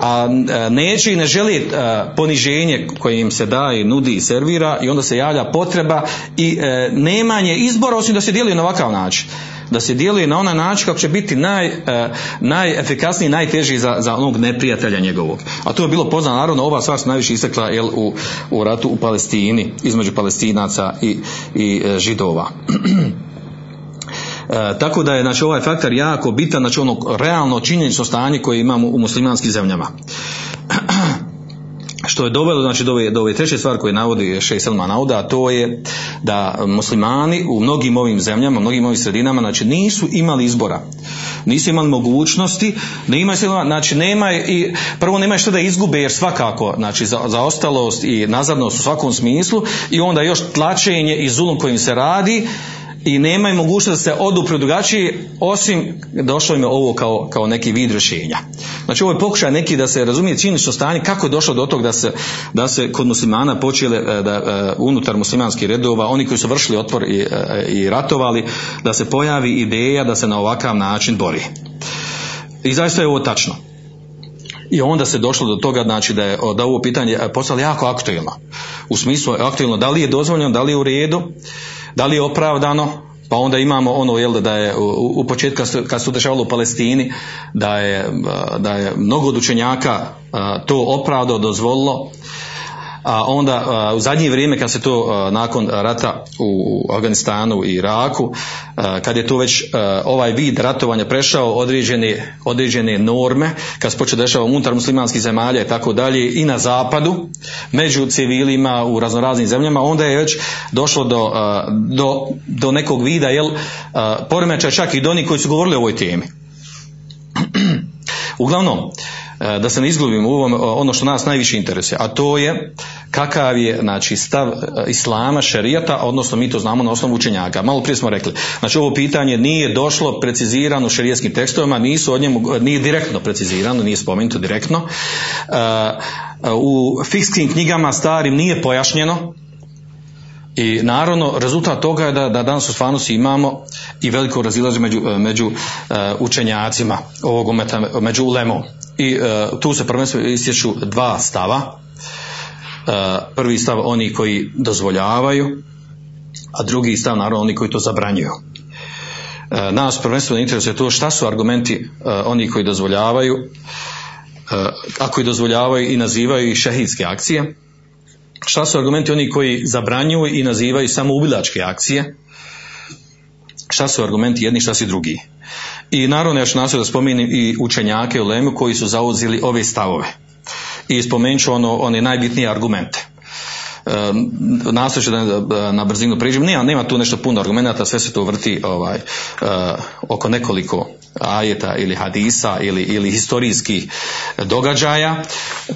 a neće i ne želi poniženje koje im se da i nudi i servira i onda se javlja potreba i nemanje izbora osim da se dijeli na ovakav način da se djeluje na onaj način kako će biti naj, e, najefikasniji, najteži za, za onog neprijatelja njegovog. A to je bilo poznano, naravno ova stvar se najviše isekla jel, u, u ratu u Palestini, između palestinaca i, i e, židova. [CLEARS THROAT] E, tako da je znači, ovaj faktor jako bitan, znači ono realno činjenično stanje koje imamo u muslimanskim zemljama. [CLEARS THROAT] što je dovelo znači do ove, do ove treće stvari koje navodi Šej Selma a to je da muslimani u mnogim ovim zemljama, mnogim ovim sredinama, znači nisu imali izbora. Nisu imali mogućnosti, ne imaju, znači nema i prvo nemaju što da izgube jer svakako, znači za, za ostalost i nazadnost u svakom smislu i onda još tlačenje i zulum kojim se radi i nemaju mogućnost da se odupru drugačije osim došlo im je ovo kao, kao neki vid rješenja. Znači ovo je pokušaj neki da se razumije činjenično stanje kako je došlo do toga da se, da se kod muslimana počele e, da, e, unutar muslimanskih redova, oni koji su vršili otpor i, e, i ratovali, da se pojavi ideja da se na ovakav način bori. I zaista je ovo tačno. I onda se došlo do toga znači da je da ovo pitanje postalo jako aktuelno. U smislu aktuelno da li je dozvoljeno, da li je u redu, da li je opravdano, pa onda imamo ono jel da je u, u početku kad se dešavalo u Palestini da je, da je mnogo od učenjaka to opravdao, dozvolilo a onda u zadnje vrijeme kad se to nakon rata u Afganistanu i Iraku kad je to već ovaj vid ratovanja prešao određene, određene norme kad se počeo dešava unutar muslimanskih zemalja i tako dalje i na zapadu među civilima u raznoraznim zemljama onda je već došlo do, do, do nekog vida jel poremećaja čak i do onih koji su govorili o ovoj temi. [CLEARS THROAT] Uglavnom da se ne izgubimo u ovom, ono što nas najviše interesuje, a to je kakav je znači, stav e, islama, šerijata, odnosno mi to znamo na osnovu učenjaka. Malo prije smo rekli, znači ovo pitanje nije došlo precizirano u šerijskim tekstovima, nisu od njemu, nije direktno precizirano, nije spomenuto direktno. E, u fikskim knjigama starim nije pojašnjeno, i naravno rezultat toga je da, da danas u stvarnosti imamo i veliko razilaže među, među uh, učenjacima ovog među ulemom i uh, tu se prvenstveno istječu dva stava. Uh, prvi stav oni koji dozvoljavaju, a drugi stav naravno oni koji to zabranjuju. Uh, nas prvenstveno interesuje to šta su argumenti oni koji dozvoljavaju, a koji dozvoljavaju i nazivaju ih šehidske akcije, šta su argumenti oni koji zabranjuju i nazivaju samo ubilačke akcije, šta su argumenti jedni, šta su drugi. I naravno ću nastaviti da spomenem i učenjake u Lemu koji su zauzeli ove stavove. I spomenut ću ono, one najbitnije argumente. E, nastojat ću da na brzinu priđem. Nema, nema tu nešto puno argumenta, sve se tu vrti ovaj, uh, oko nekoliko ajeta ili hadisa ili, ili historijskih događaja,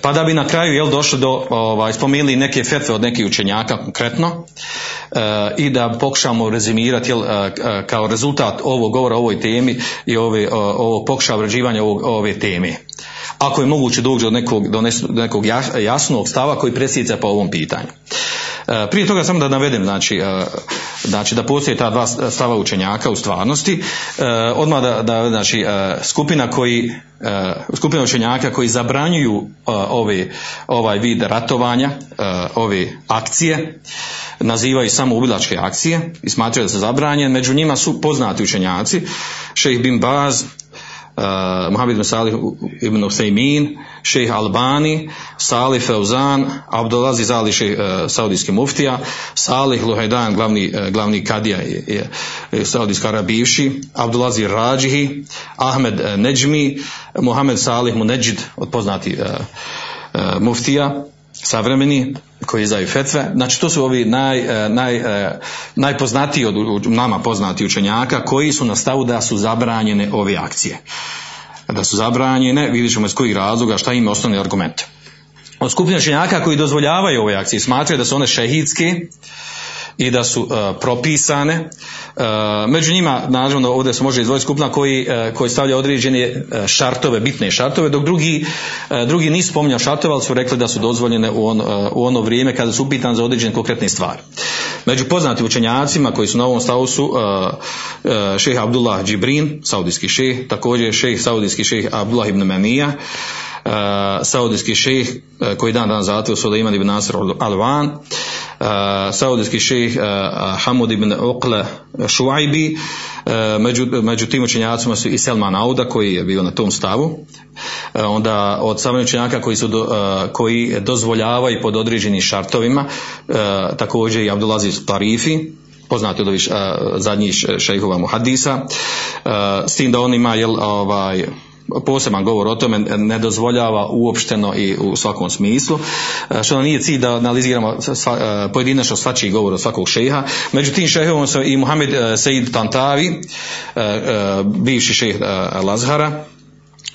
pa da bi na kraju jel, došlo do, ovaj, spomenuli neke fetve od nekih učenjaka konkretno uh, i da pokušamo rezimirati jel, uh, kao rezultat ovog govora o ovoj temi i ove, uh, ovo pokušao obrađivanja ove teme ako je moguće doći do nekog, do nekog jasnog stava koji presjeca po ovom pitanju. E, prije toga samo da navedem, znači, e, znači da postoje ta dva stava učenjaka u stvarnosti, e, odmah da, da znači, skupina koji skupina učenjaka koji zabranjuju ove, ovaj vid ratovanja, ove akcije, nazivaju samo ubilačke akcije i smatraju da se zabranjene. Među njima su poznati učenjaci, Šejh bin Baz, uh, Muhammed ibn Salih ibn Usaymin, šejh Albani, Salih Feuzan, Abdulaziz Ali šejh uh, Saudijski muftija, Salih Luhajdan, glavni, uh, glavni kadija je, je Saudijska Arabija bivši, Abdulaziz Rađihi, Ahmed uh, Neđmi, Muhammed Salih Muneđid, od poznati uh, uh, muftija, savremeni, koji izdaju fetve. Znači to su ovi naj, naj, najpoznatiji od nama poznati učenjaka koji su na stavu da su zabranjene ove akcije. Da su zabranjene, vidjet ćemo iz kojih razloga, šta ima osnovni argument. Od skupine učenjaka koji dozvoljavaju ove akcije smatraju da su one šehidske, i da su uh, propisane. Uh, među njima, naravno, ovdje se može izdvojiti skupina koji, uh, koji stavlja određene šartove, bitne šartove, dok drugi, drugi nisu spominjali šartove, ali su rekli da su dozvoljene u, on, u ono vrijeme kada su upitan za određene konkretne stvari. Među poznatim učenjacima koji su na ovom stavu su šejh Abdullah Džibrin, saudijski šejh, također šejh, saudijski šejh Abdullah ibn Memija, uh, saudijski šejh koji dan dan zatvor Suleiman ibn Nasr al-Van, saudijski šejh Hamud ibn Uqla Šuajbi, među, među tim učenjacima su i Selman Auda koji je bio na tom stavu, onda od samih učenjaka koji, su do, koji dozvoljavaju pod određenim šartovima, također i Abdulaziz Tarifi, poznati od ovih zadnjih šejhova muhadisa, s tim da on ima jel, ovaj, poseban govor o tome ne dozvoljava uopšteno i u svakom smislu, e, što nam nije cilj da analiziramo e, pojedinačno svačiji govor od svakog šeha. Međutim, šehovom su i Muhammed e, Sejid Tantavi, bivši šeh Lazhara,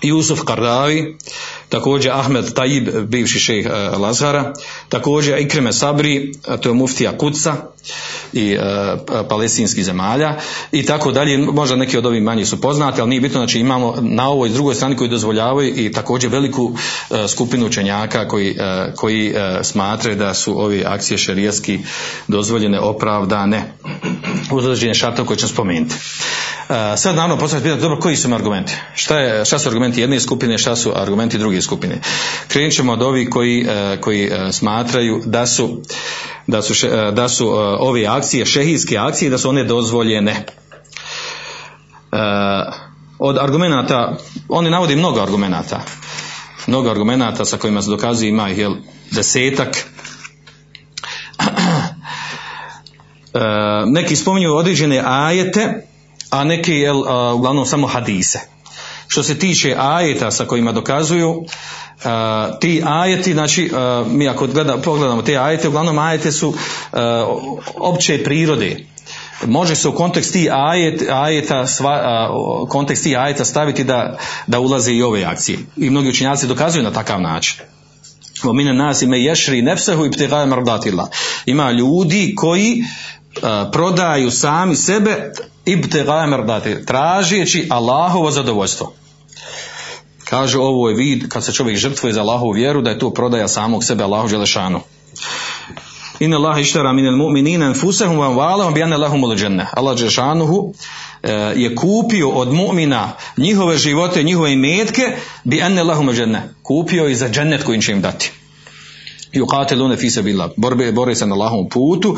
Jusuf Kardavi, također Ahmed Tajib, bivši šejh uh, Lazhara, također Ikreme Sabri, to je muftija Kuca i uh, palestinskih zemalja i tako dalje, možda neki od ovih manji su poznati, ali nije bitno, znači imamo na ovoj drugoj strani koji dozvoljavaju i također veliku uh, skupinu učenjaka koji, uh, koji smatraju da su ovi akcije šerijaski dozvoljene, opravdane, uz određene šarte koje ću spomenuti. sad naravno postavljate pitanje, dobro, koji su argumenti? Šta, je, šta su argumenti jedne skupine, šta su argumenti druge skupine? Krenut ćemo od ovih koji, e, koji e, smatraju da su, da su, e, da su e, ove akcije, šehijske akcije, da su one dozvoljene. E, od argumenata, oni navodi mnogo argumenata, mnogo argumenata sa kojima se dokazuje ima ih jel, desetak. E, neki spominju određene ajete, a neki jel, uglavnom samo hadise. Što se tiče ajeta sa kojima dokazuju, Uh, ti ajeti, znači uh, mi ako gleda, pogledamo te ajete, uglavnom ajete su uh, opće prirode. Može se u kontekst tih ajet, ajeta, sva, kontekst tih ajeta staviti da, da ulaze i ove akcije. I mnogi učinjaci dokazuju na takav način. Omine nas ime ješri nefsehu i ptegajem ardatila. Ima ljudi koji prodaju sami sebe i ptegajem ardati, tražeći Allahovo zadovoljstvo kaže ovo je vid kad se čovjek žrtvuje za Allahovu vjeru da je to prodaja samog sebe Allahu Đelešanu Inna Allah ištara min al mu'minina anfusahum wa amwalahum bi anna lahum al janna. Allah džešanuhu e, je kupio od mu'mina njihove živote, njihove imetke bi anna lahum al janna. Kupio i za džennet koji će im dati. Yuqatiluna fi sabilillah. Borbe bore se na Allahovom putu,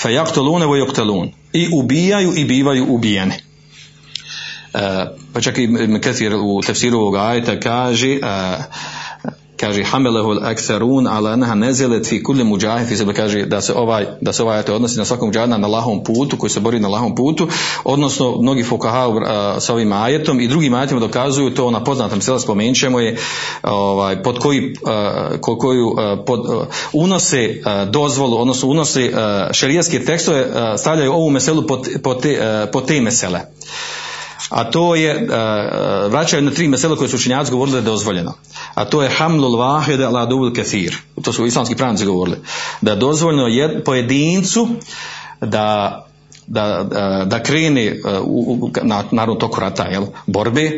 fa yaqtuluna wa yuqtalun. I ubijaju i bivaju ubijeni. E, pa čak i Kathir u tefsiru ovog ajeta kaže e, kaže hamelehu al-aktharun ala anha nazalat fi kulli mujahid fi kaže da se ovaj da se ovaj odnosi na svakog džihada na Allahovom putu koji se bori na Allahovom putu odnosno mnogi fukaha uh, sa ovim ajetom i drugim ajetima dokazuju to na poznatom sela spomenut je ovaj pod koji uh, ko, koju pod, unose dozvolu odnosno unose šerijatske tekstove stavljaju ovu meselu pod, pod, te, pod te mesele a to je, uh, vraćaju na tri mesele koje su učinjaci govorili da je dozvoljeno. A to je hamlul vahid ala dubul kathir. To su islamski pravnici govorili. Da je dozvoljeno jed, pojedincu da da, da, da krene u, na, naravno toku rata, jel, borbe,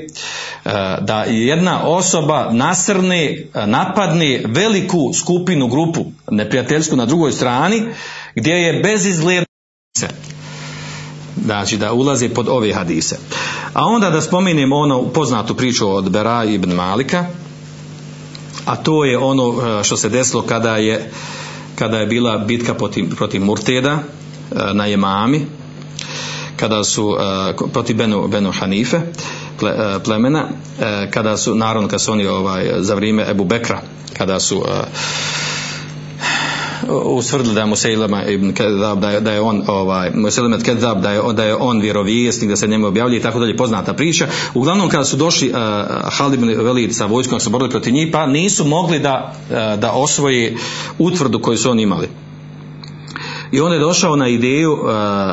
da jedna osoba nasrne, napadne veliku skupinu, grupu neprijateljsku na drugoj strani, gdje je bezizgledno znači da ulazi pod ove hadise. A onda da spomenemo ono poznatu priču od Bera ibn Malika, a to je ono što se desilo kada je kada je bila bitka protiv, protiv Murteda na Jemami, kada su protiv Benu, Benu Hanife ple, plemena, kada su naravno kad su oni ovaj, za vrijeme Ebu Bekra, kada su usvrdili da je Musailama ibn Kedab da je, da je on ovaj Musailama Kedab da je da je on vjerovjesnik da se njemu objavljuje i tako dalje poznata priča. Uglavnom kada su došli uh, Halid ibn Velid sa vojskom se borili protiv njih pa nisu mogli da uh, da osvoje utvrdu koju su oni imali. I on je došao na ideju uh,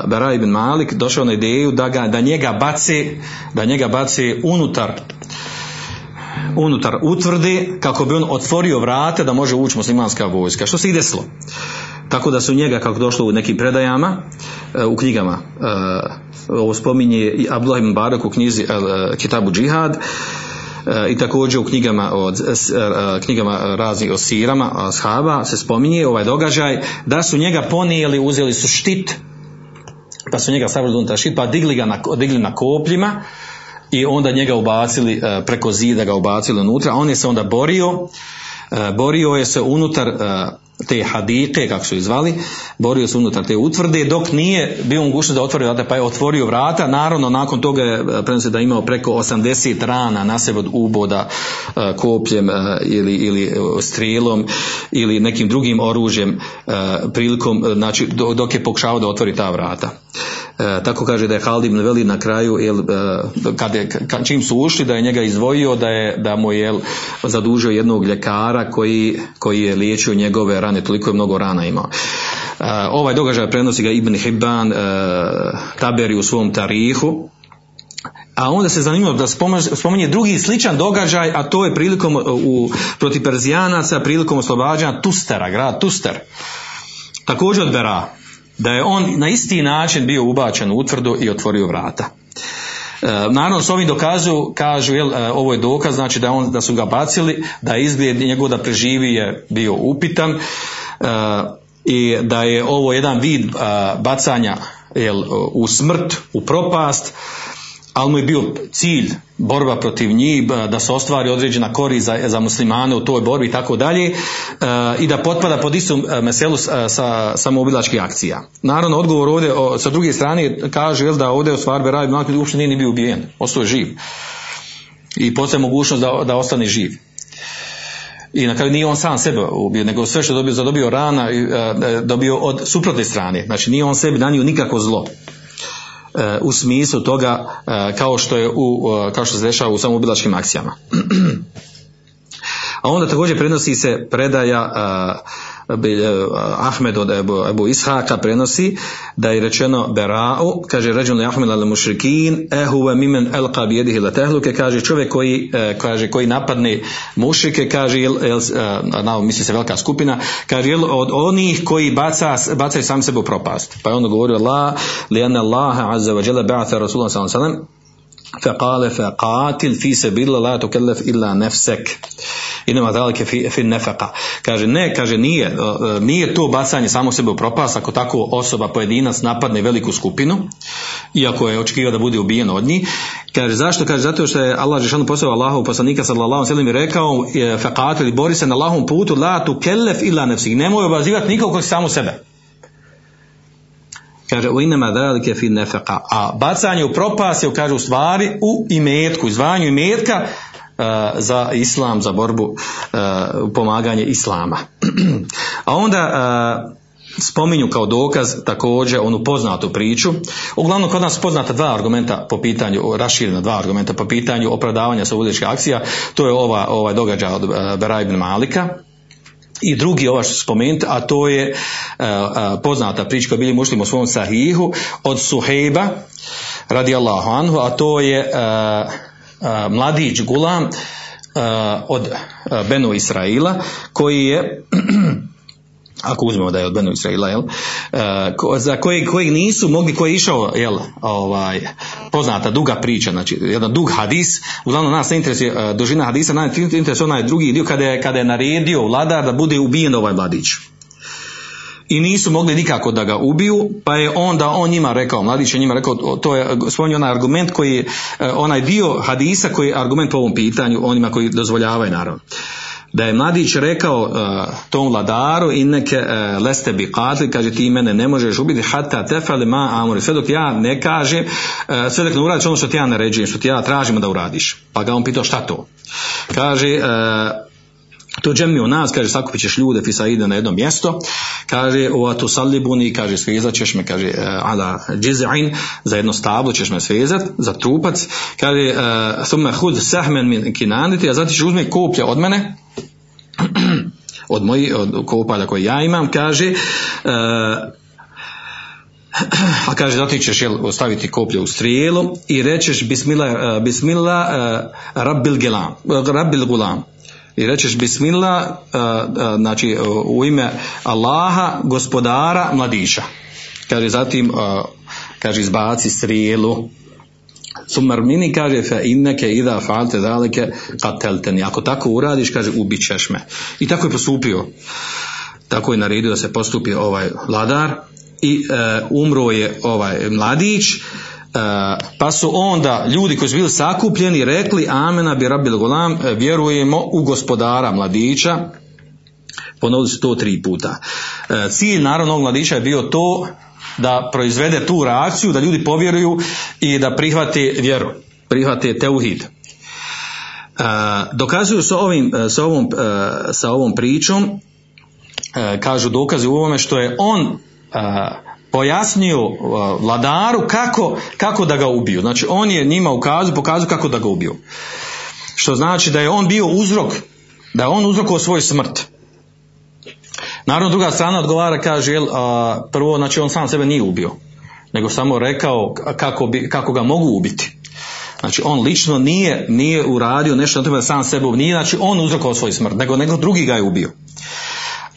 Bara ibn Malik došao na ideju da ga da njega bace da njega bace unutar unutar utvrde kako bi on otvorio vrate da može ući muslimanska vojska. Što se i desilo? Tako da su njega, kako došlo u nekim predajama, u knjigama, ovo spominje i Abdullah ibn Barak u knjizi Kitabu džihad, i također u knjigama od knjigama raznih o sirama ashaba se spominje ovaj događaj da su njega ponijeli uzeli su štit da su njega stavili unutar štit pa digli ga na, digli na kopljima i onda njega ubacili preko zida ga ubacili unutra on je se onda borio borio je se unutar te hadike, kako su izvali, borio se unutar te utvrde, dok nije bio mogućnost da otvori vrata, pa je otvorio vrata, naravno nakon toga je prenosi da imao preko 80 rana na sebe od uboda kopljem ili, ili strijelom ili nekim drugim oružjem prilikom, znači dok je pokušavao da otvori ta vrata. E, tako kaže da je Halid ibn Velid na kraju jel, e, kad je, kad, čim su ušli da je njega izdvojio da je da mu je zadužio jednog ljekara koji, koji je liječio njegove rane. Toliko je mnogo rana imao. E, ovaj događaj prenosi ga Ibn Hibban e, Taberi u svom tarihu. A onda se zanimljivo da spominje drugi sličan događaj, a to je prilikom u, protiv Perzijanaca, prilikom oslobađanja Tustera, grad Tuster. Također od Bera, da je on na isti način bio ubačen u utvrdu i otvorio vrata. E, naravno s ovim dokazu kažu jel, e, ovo je dokaz znači da, on, da su ga bacili da je izgled njegov da preživi je bio upitan e, i da je ovo jedan vid a, bacanja jel, u smrt, u propast ali mu je bio cilj borba protiv njih, da se ostvari određena korist za, za muslimane u toj borbi i tako dalje e, i da potpada pod istu e, meselu s- e, sa samoubilačkih akcija. Naravno, odgovor ovdje o, sa druge strane kaže jel, da ovdje u stvari Beraj uopšte nije ni bio ubijen, ostao je živ. I postoje mogućnost da, da ostane živ. I na kraju nije on sam sebe ubio, nego sve što je dobio, zadobio rana, dobio od suprotne strane. Znači nije on sebi nanio nikako zlo u smislu toga e, kao što je u, e, kao što se dešava u samoubilačkim akcijama. [CLEARS THROAT] A onda također prenosi se predaja uh, Ahmed od Ebu, Ebu Ishaka prenosi da je rečeno Bera'u, kaže ređun li Ahmed al mušrikin ehuve mimen elqa bijedihi la tehluke, kaže čovjek koji, uh, kaže, koji napadne mušrike, kaže, jel, jel, uh, na, misli se velika skupina, kaže jel, od onih koji baca, bacaju sam sebe propast. Pa je on govorio la, li anna Allaha azza wa jalla ba'atha Rasulullah wasallam فقال فقاتل في سبيل الله لا تكلف الا نفسك inama dalike fi, fi nefaka. Kaže, ne, kaže, nije, e, nije to bacanje samo sebe u propast, ako tako osoba, pojedinac napadne veliku skupinu, iako je očekivao da bude ubijen od njih. Kaže, zašto? Kaže, zato što je Allah Žešanu poslao Allahu poslanika sallallahu sallam i rekao, e, faqatil, bori se na Allahom putu, la tu kellef illa nefsik. Nemoj obazivati nikog koji samo sebe. Kaže, u inama dalike fi nefaka. A bacanje u propast je, kaže, u stvari u imetku, izvanju imetka, uh, za islam, za borbu, uh, pomaganje islama. [CLEARS THROAT] A onda uh, spominju kao dokaz također onu poznatu priču. Uglavnom kod nas poznata dva argumenta po pitanju, raširena dva argumenta po pitanju opravdavanja saudijskih akcija, to je ova, ovaj događaj od Bera ibn Malika, i drugi ova što spomenuti, a to je uh, uh, poznata priča koja bili mušlim u svom sahihu od Suhejba radijallahu anhu, a to je uh, uh, mladić Gulam od Benu Israila koji je [CLEARS THROAT] ako uzmemo da je od Benu Israila, jel, ko, za kojeg, kojeg nisu mogli, koji je išao, jel, ovaj, poznata duga priča, znači jedan dug hadis, uglavnom nas ne interesuje uh, dužina hadisa, nas interesuje onaj drugi dio kada je, kada je naredio vladar da bude ubijen ovaj mladić i nisu mogli nikako da ga ubiju, pa je onda on njima rekao, mladić je njima rekao, to je spomenuo onaj argument koji je, onaj dio hadisa koji je argument po ovom pitanju, onima koji dozvoljavaju naravno. Da je mladić rekao uh, tom vladaru i neke uh, leste bi katli, kaže ti mene ne možeš ubiti hata tefali ma amori, sve dok ja ne kažem, uh, sve dok ne uradiš ono što ti ja naređujem, što ti ja tražim da uradiš. Pa ga on pitao šta to? Kaže, to džemni u nas, kaže, sakupit ćeš ljude, fisaide na jedno mjesto, kaže, ova tu salibuni, kaže, svezat ćeš me, kaže, uh, ala džiz'in, za jedno stablo ćeš me svezat, za trupac, kaže, uh, thumme hud sahmen min kinaniti, a zatim ćeš uzme koplje od mene, [CLEARS THROAT] od mojih, od kopalja koje ja imam, kaže, uh, [CLEARS THROAT] a kaže zatim ćeš jel, staviti koplje u strijelu i rečeš bismillah, bismillah rabbil, gelam, uh, rabbil gulam i rečeš bismillah uh, uh, znači uh, u ime Allaha gospodara mladića kaže zatim kaže izbaci strijelu Sumar mini kaže fa inneke idha fa'alte zalike qatelteni. Ako tako uradiš, kaže ubićeš me. I tako je postupio. Tako je naredio da se postupi ovaj vladar i e, umro je ovaj mladić. E, pa su onda ljudi koji su bili sakupljeni rekli amena bi rabbil gulam vjerujemo u gospodara mladića ponovili su to tri puta. E, cilj naravno mladića je bio to da proizvede tu reakciju, da ljudi povjeruju i da prihvate vjeru, prihvate teuhid. E, dokazuju sa, ovim, sa, ovom, e, sa ovom pričom, e, kažu dokazi u ovome što je on e, pojasnio e, vladaru kako, kako da ga ubiju. Znači on je njima ukazao, pokazao kako da ga ubiju. Što znači da je on bio uzrok, da je on uzrokovao svoju smrt. Naravno druga strana odgovara kaže jel, a, prvo znači on sam sebe nije ubio nego samo rekao kako, bi, kako ga mogu ubiti. Znači on lično nije, nije uradio nešto na tome da sam sebe nije, znači on uzrokovao svoju smrt, nego, nego drugi ga je ubio.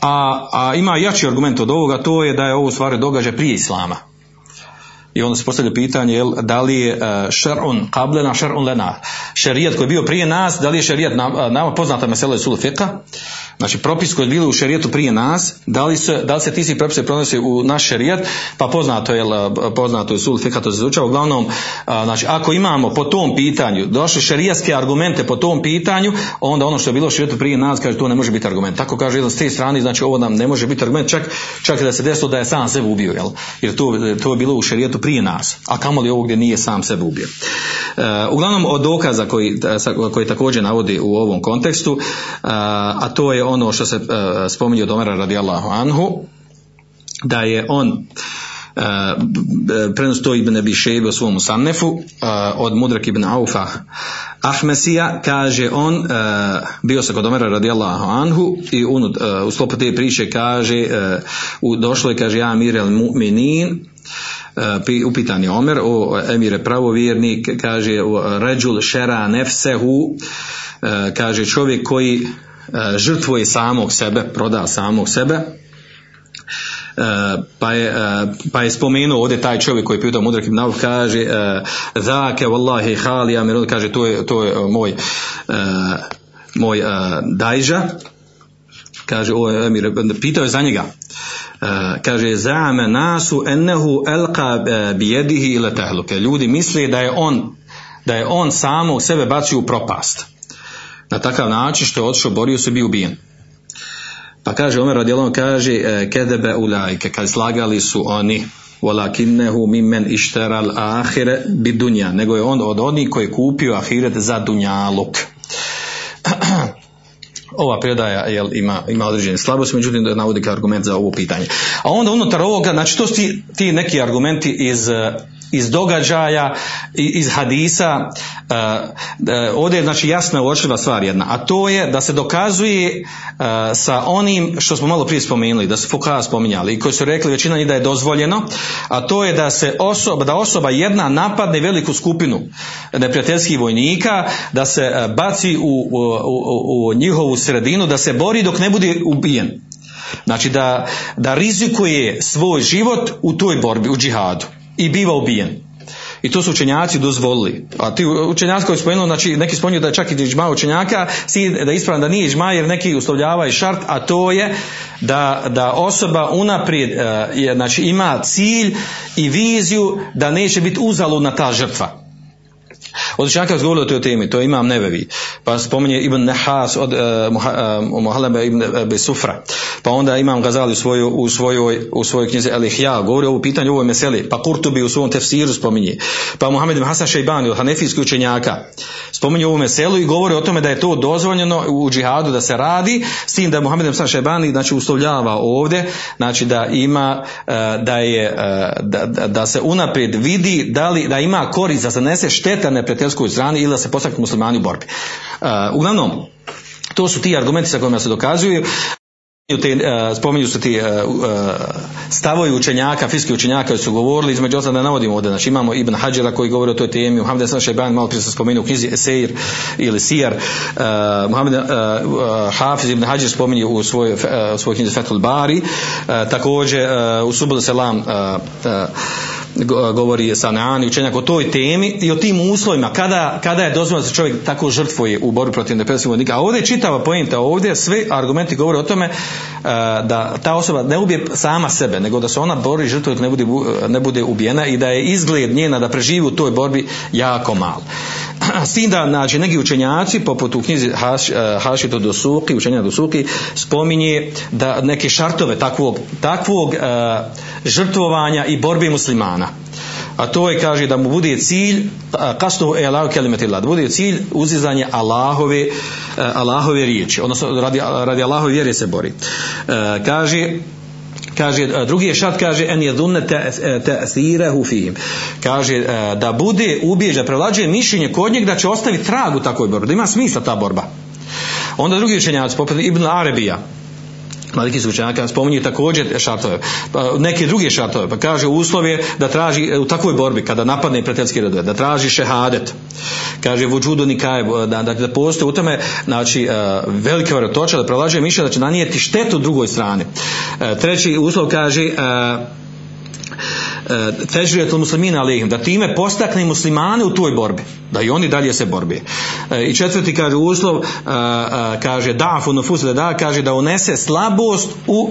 A, a ima jači argument od ovoga, to je da je ovo stvari događaj prije Islama. I onda se postavlja pitanje jel, da li je uh, šar'un qablena, šar'un lena. Šerijat koji je bio prije nas, da li je šerijat nama, poznata mesela je sulu fiqha, Znači propis koji je bili u šerijetu prije nas, da li se, da li se ti svi propise pronose u naš šerijet, pa poznato je, poznato je sul fika, to se izučava. Uglavnom, znači ako imamo po tom pitanju došli šerijatske argumente po tom pitanju, onda ono što je bilo u šerijetu prije nas, kaže to ne može biti argument. Tako kaže jedan s te strane, znači ovo nam ne može biti argument, čak, čak da se desilo da je sam sebe ubio, jel? Jer to, to je bilo u šerijetu prije nas, a kamoli ovo gdje nije sam sebe ubio. E, uglavnom od dokaza koji, koji također navodi u ovom kontekstu, a, a to je ono što se uh, spominje od Omera radijallahu anhu, da je on uh, prenos to ibn Abi u svom Sannefu od Mudrak ibn Aufa Ahmesija kaže on bio se kod Omera radijallahu anhu i un, uh, u sklopu te priče kaže došlo je kaže ja mir el mu'minin upitan je Omer o emire pravovjernik kaže ređul šera nefsehu kaže čovjek koji E, žrtvuje samog sebe, proda samog sebe, e, pa je, e, pa je spomenuo ovdje taj čovjek koji je pitao mudrak ibn kaže zake wallahi hali amir kaže to je, to je moj moj dajža. Kaže o emir pitao je za njega. Kaže zame nasu ennehu elqa bijedihi ila tahluke ljudi misle da je on da je on samo sebe bacio u propast na takav način što je otišao, borio se, bio ubijen. Pa kaže Omer radijalom kaže e, kedebe ulajke, kad slagali su oni walakinnehu mimmen išteral ahire bi dunja, nego je on od onih koji je kupio ahiret za dunjaluk. [CLEARS THROAT] Ova predaja jel, ima, ima određene slabosti, međutim da navodi kao argument za ovo pitanje. A onda unutar ovoga, znači to su ti, ti neki argumenti iz iz događaja, iz hadisa, uh, ovdje je znači jasna uočljiva stvar jedna, a to je da se dokazuje uh, sa onim što smo malo prije spomenuli, da se Fukaha spominjali i koji su rekli većina njih da je dozvoljeno, a to je da se osoba, da osoba jedna napadne veliku skupinu neprijateljskih vojnika, da se baci u, u, u njihovu sredinu, da se bori dok ne bude ubijen. Znači da, da rizikuje svoj život u toj borbi, u džihadu i biva ubijen. I to su učenjaci dozvolili. A ti učenjaci koji spomenuo, znači neki spomenuo da je čak i iđma učenjaka, da je ispravan da nije iđma jer neki uslovljavaju šart, a to je da, da osoba unaprijed je, znači ima cilj i viziju da neće biti uzaludna ta žrtva. Od učenjaka govorili o toj temi, to imam nevevi. Pa spominje Ibn Nehas od uh, Muhalebe Ibn Besufra. Pa onda imam Gazali u svojoj, u svojoj, u svojoj knjizi Elihja, govori o pitanju, ovoj meseli. Pa Kurtubi u svom tefsiru spominje. Pa Muhammed Hasan Šejbani od Hanefijskih učenjaka spominje ovu meselu i govori o tome da je to dozvoljeno u džihadu da se radi, s tim da Muhammed Hasan Šejbani znači uslovljava ovdje, znači da ima, da je, da, da se unaprijed vidi da li, da ima korist, da se nese šteta neprijateljskoj strani ili da se postaknu muslimani u borbi. Uh, uglavnom, to su ti argumenti sa kojima se dokazuju te, uh, spominju su ti uh, uh, stavovi učenjaka, fiski učenjaka koji su govorili, između ostalog da navodimo ovdje, znači imamo Ibn Hađara koji govori o toj temi, Muhammed Hasan Šajban, malo prije sam spomenuo u knjizi Eseir ili Sijar, uh, Muhammed uh, uh, Hafiz Ibn Hađar spominje u svojoj svoj knjizi Fethul Bari, također u Subul Selam govori Saneani učenjak o toj temi i o tim uslovima kada, kada je dozvoljeno da se čovjek tako žrtvuje u borbi protiv neprijateljskih vojnika. A ovdje je čitava pojenta, ovdje sve argumenti govore o tome da ta osoba ne ubije sama sebe, nego da se ona bori i žrtvuje ne bude, ne bude ubijena i da je izgled njena da preživi u toj borbi jako mal. S tim da, znači, neki učenjaci, poput u knjizi Haš, Hašito do Suki, učenja do Suki, spominje da neke šartove takvog, takvog uh, žrtvovanja i borbe muslimana. A to je, kaže, da mu bude cilj, kasnu e Allahu da bude cilj uzizanje Allahove, Allahove riječi, odnosno radi, radi Allahove vjere se bori. Uh, kaže, kaže drugi je šart kaže en je dunne ta'sirahu fihim kaže da bude ubijeđa prevlađuje mišljenje kod njeg da će ostaviti trag u takvoj borbi da ima smisla ta borba onda drugi učenjac poput Ibn Arabija Maliki su učenjaka spominju također šartove, pa, neke druge šartove, pa kaže uslov je da traži u takvoj borbi, kada napadne prijateljski redove, da traži šehadet, kaže vuđudu nikaje, da, da, da postoje u tome, znači, uh, velike vratoče, da prolaže mišljenje da će nanijeti štetu drugoj strani. Treći uslov kaže, uh, težrijetul muslimina alehim, da time postakne muslimane u toj borbi, da i oni dalje se borbi. E, I četvrti kaže uslov, e, e, kaže dafu nufus da kaže da unese slabost u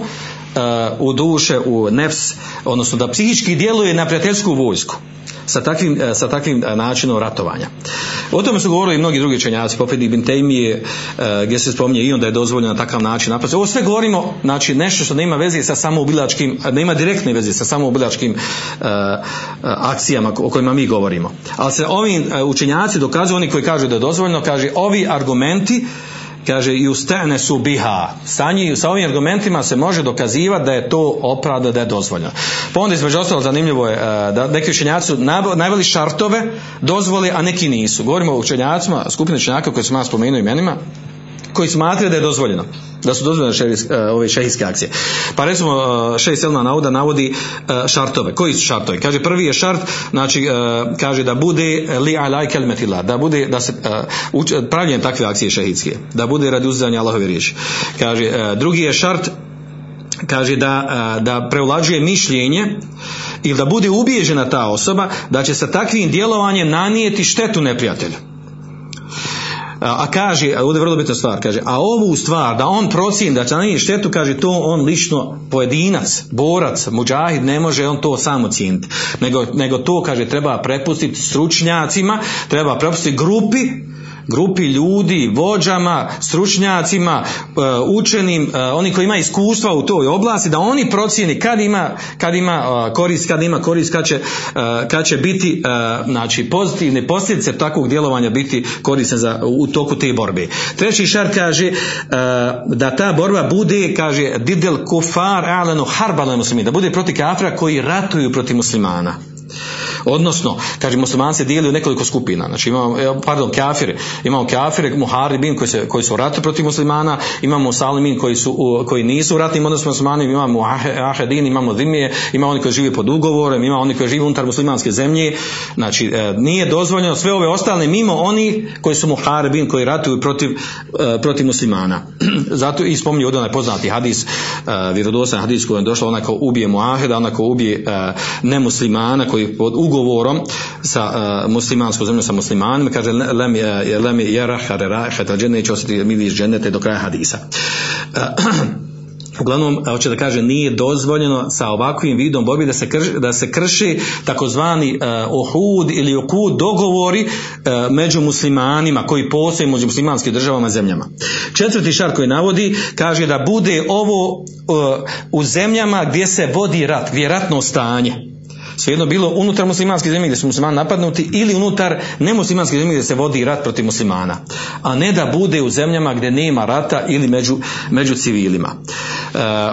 u duše, u nefs, odnosno da psihički djeluje na prijateljsku vojsku sa takvim, sa takvim načinom ratovanja. O tome su govorili i mnogi drugi čenjaci, poput Ibn Taymiye, gdje se spominje i on da je dozvoljeno na takav način napraviti. Ovo sve govorimo, znači nešto što nema veze sa samoubilačkim, nema direktne veze sa samoubilačkim akcijama o kojima mi govorimo. Ali se ovim učenjaci dokazuju, oni koji kažu da je dozvoljeno, kaže ovi argumenti kaže i ustene su biha. Sa, njih, sa ovim argumentima se može dokazivati da je to opravda da je dozvoljeno. Pa onda između ostalo zanimljivo je da neki učenjaci su naveli šartove dozvoli a neki nisu. Govorimo o učenjacima skupine učenjaka koje smo ja spomenuo imenima koji smatraju da je dozvoljeno da su dozvoljene šerijs, ove šehijske akcije. Pa recimo šeji selna nauda navodi šartove. Koji su šartovi? Kaže prvi je šart, znači kaže da bude li alaj kelmetila, da bude da se pravljenje takve akcije šehijske, da bude radi uzizanja Allahove riječi. Kaže drugi je šart kaže da, da preulađuje mišljenje ili da bude ubijeđena ta osoba da će sa takvim djelovanjem nanijeti štetu neprijatelju a kaže, a ovdje je vrlo bitna stvar, kaže, a ovu stvar, da on procijeni da će na štetu, kaže, to on lično, pojedinac, borac, muđahid, ne može on to samo ocijeniti. Nego, nego to, kaže, treba prepustiti stručnjacima, treba prepustiti grupi, grupi ljudi, vođama, stručnjacima, e, učenim, e, oni koji imaju iskustva u toj oblasti, da oni procijeni kad ima, kad ima e, korist, kad ima korist, kad će, kad će biti znači, pozitivne posljedice takvog djelovanja biti korisne za, u toku te borbe. Treći šar kaže da ta borba bude, kaže, didel kufar alenu harbala muslimin, da bude protiv kafira koji ratuju protiv muslimana. Odnosno, kaže muslimani se dijeli u nekoliko skupina. Znači imamo, pardon, kafire. Imamo kafire, muharibin koji, se, koji su u ratu protiv muslimana, imamo salimin koji, su, koji nisu u ratnim odnosima muslimanima, imamo ahedin, imamo dimije, ima oni koji žive pod ugovorem, ima oni koji žive unutar muslimanske zemlje. Znači, e, nije dozvoljeno sve ove ostale mimo oni koji su muharibin, koji ratuju protiv, e, protiv muslimana. [CLEARS THROAT] Zato i spominju ovdje onaj poznati hadis, e, vjerodosan hadis koji je došao onaj ko ubije muaheda, onaj ko ubije nemuslimana koji pod ugovorom sa uh, muslimanskom zemljom sa muslimanima kaže lem lem neće osjetiti miris dženete do kraja hadisa uh, [CLEARS THROAT] Uglavnom, hoće da kaže, nije dozvoljeno sa ovakvim vidom borbi da se krši, da se krši takozvani ohud ili okud dogovori među muslimanima koji postoje među muslimanskim državama i zemljama. Četvrti šar koji navodi kaže da bude ovo u zemljama gdje se vodi rat, gdje je ratno stanje svejedno bilo unutar muslimanske zemlje gdje su muslimani napadnuti ili unutar nemuslimanske zemlje gdje se vodi rat protiv muslimana a ne da bude u zemljama gdje nema rata ili među, među civilima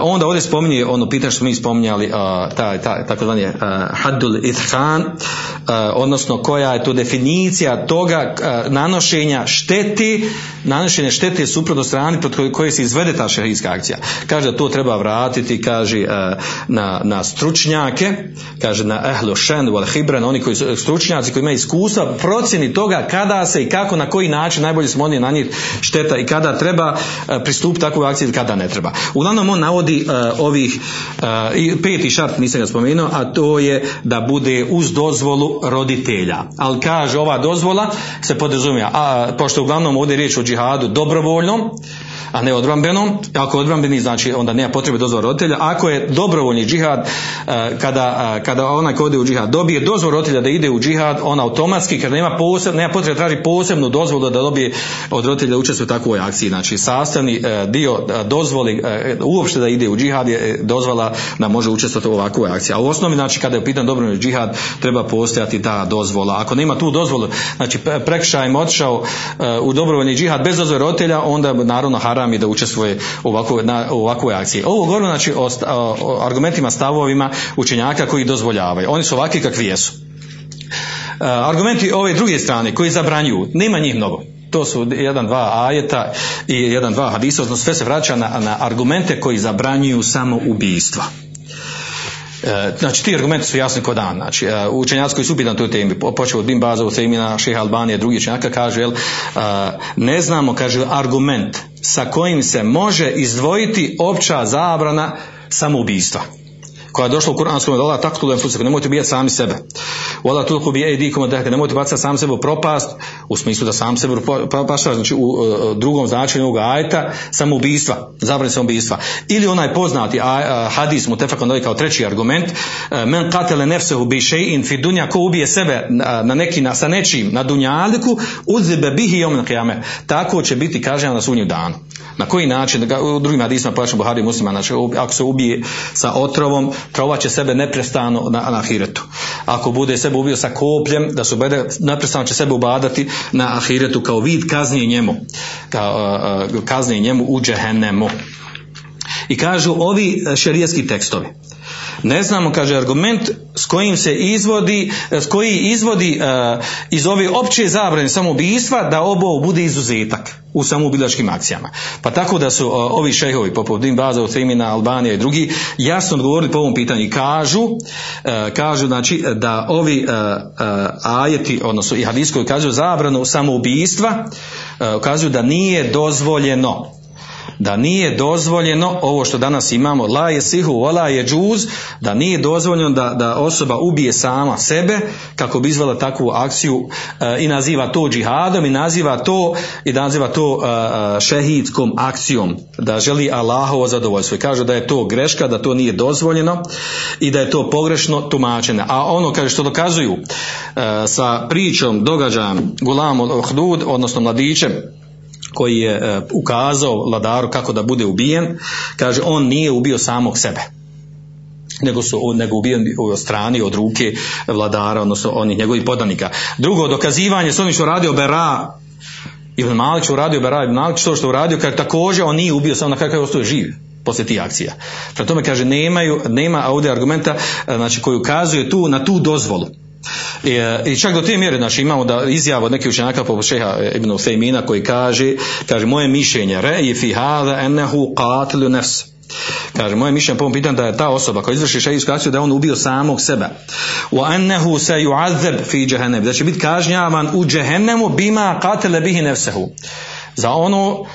onda ovdje spominje ono pitanje što mi spominjali uh, taj, taj, takozvani uh, haddul ithan odnosno koja je to definicija toga nanošenja šteti nanošenja štete suprotno strani protiv koje se izvede ta šehijska akcija. Kaže da to treba vratiti kaže na, na stručnjake kaže na ehlu šen hibran oni koji su stručnjaci koji imaju iskustva procjeni toga kada se i kako na koji način najbolje smo oni nanijeti šteta i kada treba pristupiti takvoj akciji ili kada ne treba. Uglavnom on navodi uh, ovih uh, peti šart nisam ga spomenuo a to je da bude uz dozvolu roditelja. Ali kaže ova dozvola se podrazumija a pošto uglavnom ovdje je riječ o džihadu dobrovoljnom a ne odbrambenom. Ako je odbrambeni, znači onda nema potrebe dozvola roditelja. Ako je dobrovoljni džihad, kada, kada onaj ko ode u džihad dobije dozvol roditelja da ide u džihad, on automatski, kad nema, poseb, nema potrebe traži posebnu dozvolu da dobije od roditelja učestvuje u takvoj akciji. Znači sastavni dio dozvoli uopšte da ide u džihad je dozvola da može učestvovati u ovakvoj akciji. A u osnovi, znači kada je upitan dobrovoljni džihad, treba postojati ta dozvola. Ako nema tu dozvolu, znači prekšajem otišao u dobrovoljni džihad bez dozvole roditelja, onda naravno haram i da učestvuje u ovakvoj, na, u ovakvoj akciji. Ovo govorimo znači o, o, argumentima, stavovima učenjaka koji dozvoljavaju. Oni su ovakvi kakvi jesu. Uh, argumenti ove druge strane koji zabranjuju, nema njih mnogo. To su jedan, dva ajeta i jedan, dva hadisa, odnosno sve se vraća na, na argumente koji zabranjuju samo ubijstva. Znači, ti argumenti su jasni kod dan. Znači, učenjaci koji su upitani toj temi, počeo od Bimbaza, od Semina, Šeha Albanije, drugi učenjaka, kaže, jel, ne znamo, kaže, argument sa kojim se može izdvojiti opća zabrana samoubistva. Koja je došla u Kur'anskom da Allah taktul enfusakum, nemojte ubijati sami sebe. Wala tulku bi aydikum dahka, nemojte bacati sam sebe u propast, u smislu da sam sebe paša, znači u uh, drugom značenju ovog ajeta, samoubistva, zabrane samoubistva. Ili onaj poznati hadis mu tefakon kao treći argument, uh, men katele nefsehu bi shay'in fi dunya ko ubije sebe na, neki na, sa nečim na dunjaliku, uzebe bihi yawm al Tako će biti kažnjen na sunnji dan. Na koji način, u drugim hadisima plaćam Buhari i muslima, znači ako se ubije sa otrovom, trovat će sebe neprestano na, na ahiretu. Ako bude sebe ubio sa kopljem, da se ubede, neprestano će sebe ubadati na ahiretu kao vid kaznije njemu, kao kaznije njemu u džehennemu. I kažu ovi šerijski tekstovi. Ne znamo, kaže, argument s kojim se izvodi, s koji izvodi uh, iz ove opće zabrane samoubistva da ovo bude izuzetak u samoubilačkim akcijama. Pa tako da su uh, ovi šehovi, poput Dim Baza, Ucemina, Albanija i drugi, jasno odgovorili po ovom pitanju i kažu, uh, kažu znači da ovi ajeti, odnosno i hadis koji kažu zabranu samoubistva, uh, kazuju da nije dozvoljeno da nije dozvoljeno ovo što danas imamo la je sihu wala je džuz da nije dozvoljeno da, da osoba ubije sama sebe kako bi izvala takvu akciju e, i naziva to džihadom i naziva to i naziva to e, šehidskom akcijom da želi Allahovo zadovoljstvo. I kaže da je to greška da to nije dozvoljeno i da je to pogrešno tumačeno a ono kaže što dokazuju e, sa pričom događajem Gulam Ohdud odnosno mladićem koji je e, ukazao vladaru kako da bude ubijen, kaže on nije ubio samog sebe nego su nego ubijen u strani od ruke vladara, odnosno onih njegovih podanika. Drugo, dokazivanje s onim što radio Bera, Ibn Malik što uradio Bera, Ibn Malik što što uradio, kaže također on nije ubio, samo na kraju ostaje živ posle tih akcija. Prema tome kaže nemaju, nema ovdje argumenta e, znači, koji ukazuje tu na tu dozvolu. I, e, I čak do te mjere, znači imamo da izjavu od nekih učenjaka poput šeha Ibn Usejmina koji kaže, kaže moje mišljenje, re fi hada ennehu qatilu nefs. Kaže, moje mišljenje po pitanju da je ta osoba koja izvrši šehijsku akciju da je on ubio samog sebe. Wa ennehu se yu'adzab fi jahannam. Da će biti kažnjavan u džehennemu bima qatala bihi nefsehu. Za ono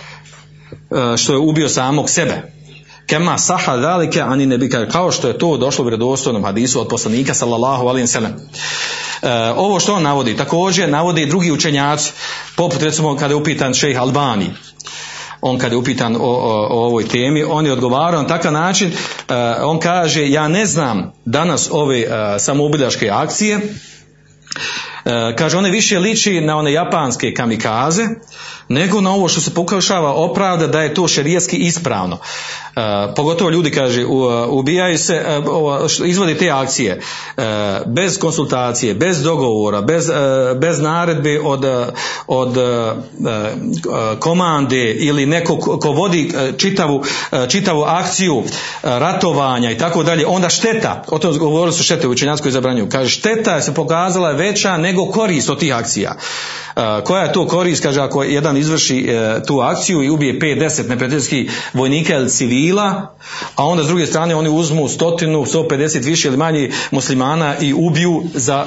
e, što je ubio samog sebe kema saha zalike ani nebi kao što je to došlo u vjerodostojnom hadisu od poslanika sallallahu alejhi ve sellem e, ovo što on navodi također navode i drugi učenjaci poput recimo kada je upitan šejh Albani on kada je upitan o, o, o ovoj temi, on je odgovarao na takav način, uh, on kaže, ja ne znam danas ove uh, samoubilaške akcije, kaže, one više liči na one japanske kamikaze, nego na ovo što se pokušava opravda da je to šerijetski ispravno. Uh, pogotovo ljudi kaže ubijaju se uh, izvodi te akcije uh, bez konsultacije, bez dogovora, bez, bez naredbe od, od komande ili neko ko vodi čitavu, čitavu akciju ratovanja i tako dalje, onda šteta, o tom govorili su štete u učenjatskoj zabranju, kaže šteta se pokazala veća nego korist od tih akcija. Koja je to korist, kaže ako jedan izvrši e, tu akciju i ubije 5-10 neprijateljskih vojnika ili civila, a onda s druge strane oni uzmu stotinu, 150 više ili manje muslimana i ubiju za,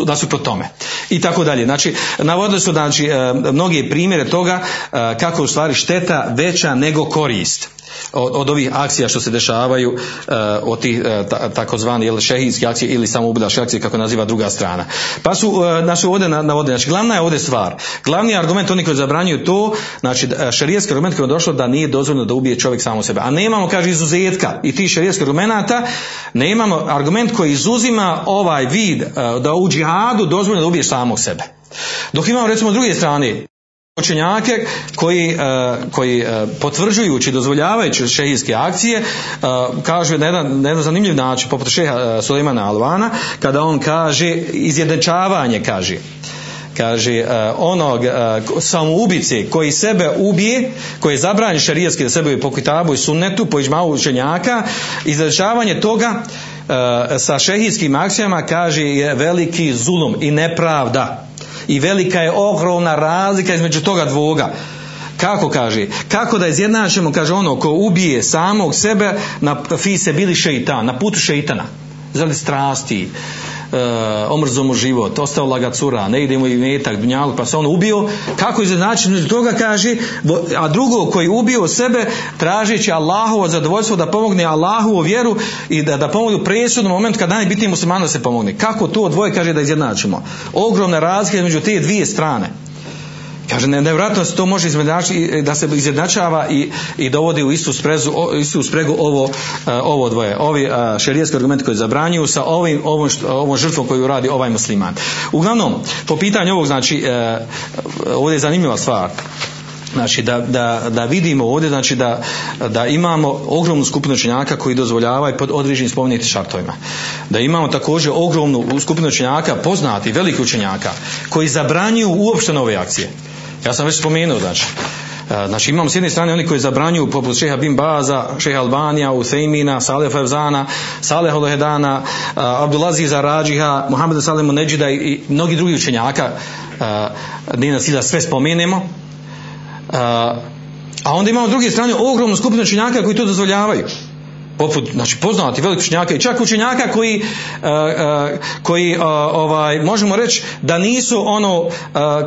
e, da su po tome. I tako dalje. Znači, navodili su znači, e, mnoge primjere toga e, kako u stvari šteta veća nego korist od, od ovih akcija što se dešavaju uh, od tih ta, takozvani jel, šehijski akcije ili samoubilaške akcije kako naziva druga strana. Pa su uh, naši ovdje navode, znači glavna je ovdje stvar. Glavni argument oni koji zabranjuju to, znači šerijski argument koji je došlo da nije dozvoljeno da ubije čovjek samo sebe. A nemamo, kaže, izuzetka i ti šerijskih argumenata, nemamo argument koji izuzima ovaj vid da u džihadu dozvoljeno da ubiješ samog sebe. Dok imamo recimo druge strane učenjake koji, uh, koji uh, potvrđujući, dozvoljavajući šehijske akcije, uh, kažu na jedan, na jedan zanimljiv način, poput šeha Suleimana Alvana, kada on kaže izjednačavanje, kaže, kaže onog samoubice koji sebe ubije, koji je zabranjen šarijetski da sebe po kitabu i sunnetu, po ižmavu učenjaka, izjednačavanje toga sa šehijskim akcijama kaže je veliki zulum i nepravda i velika je ogromna razlika između toga dvoga. Kako kaže? Kako da izjednačimo kaže ono ko ubije samog sebe na fi se bili šeitan na putu šeitana. Zali strasti omrzo mu život, ostao ga cura, ne ide mu i metak, dunjalu, pa se on ubio, kako izjednačiti između toga kaže, a drugo koji ubio sebe tražeći Allahovo zadovoljstvo da pomogne Allahovu vjeru i da, da pomogne u presudnom momentu kad najbitnije muslimanu da se pomogne. Kako to dvoje kaže da izjednačimo? Ogromna razlika između te dvije strane. Kaže, ne, nevjerojatno se to može izjednačiti, da se izjednačava i, i dovodi u istu, sprezu, istu spregu ovo, e, ovo dvoje. Ovi uh, šerijetski argumenti koji zabranjuju sa ovim, ovom, ovom žrtvom koju radi ovaj musliman. Uglavnom, po pitanju ovog, znači, e, ovdje je zanimljiva stvar. Znači da, da, da vidimo ovdje znači da, da imamo ogromnu skupinu učenjaka koji dozvoljavaju pod određenim spomenutim šartovima. Da imamo također ogromnu skupinu učenjaka, poznati, veliki učenjaka, koji zabranjuju uopšte nove akcije. Ja sam već spomenuo, znači, E, Znači imamo s jedne strane oni koji zabranjuju poput šeha Bin Baza, šeha Albanija, Uthejmina, Saleh Fevzana, Saleh Olohedana, Abdulaziza Rađiha, Muhammeda Salemu Neđida i, mnogi drugi učenjaka, nije nas da sve spomenemo, a, a onda imamo s druge strane ogromnu skupinu učenjaka koji to dozvoljavaju poput znači poznati veliki učenjaka i čak učenjaka koji a, a, koji a, ovaj možemo reći da nisu ono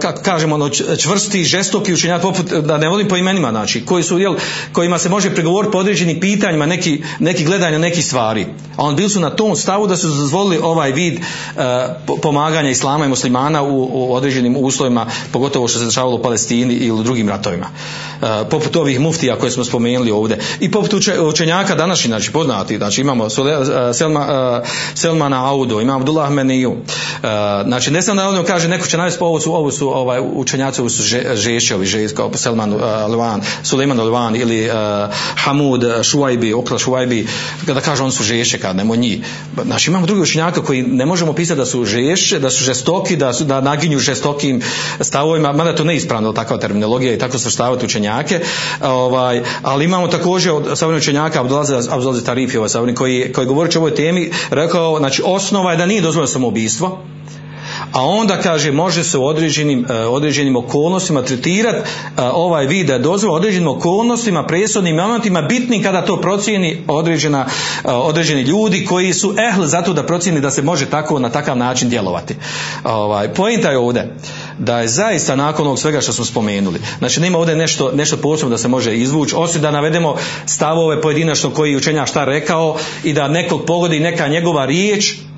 kako kažemo ono čvrsti žestoki učenjaki poput da ne volim po imenima znači koji su jel kojima se može pregovoriti po određenim pitanjima neki neki gledanja nekih stvari. A on bili su na tom stavu da su dozvolili ovaj vid pomaganja islama i muslimana u, u određenim uslovima pogotovo što se dešavalo u Palestini ili u drugim ratovima. Poput ovih muftija koje smo spomenuli ovdje i poput uče- učenjaka današnjih znači poznati. Znači imamo a, Selma, a, Selmana Audu imamo Abdullah Meniju. A, znači ne samo da ono kaže neko će navesti ovo su, ovo su ovaj, učenjaci ovo su že, žešćovi žeš, kao Selman Levan Suleiman Levan ili Hamud Šuajbi Okla Šuajbi kada kaže on su žešće kad nemo njih. Znači imamo drugi učenjaka koji ne možemo pisati da su žešće da su žestoki da, su, da naginju žestokim stavovima mada to neispravno takva terminologija i tako se stavati učenjake ovaj, ali imamo također od savremenih učenjaka Abdulaze Abdulaze Tarifi ovaj koji, koji govori o ovoj temi rekao znači osnova je da nije dozvoljeno samoubistvo a onda kaže može se u određenim, e, određenim okolnostima tretirati ovaj vid da je dozvoljeno određenim okolnostima, presudnim momentima bitnim kada to procijeni određena, e, određeni ljudi koji su ehl zato da procijeni da se može tako na takav način djelovati. Ovaj, pojenta je ovdje da je zaista nakon ovog svega što smo spomenuli, znači nema ovdje nešto, nešto posebno da se može izvući, osim da navedemo stavove pojedinačno koji je učenjak šta rekao i da nekog pogodi neka njegova riječ e,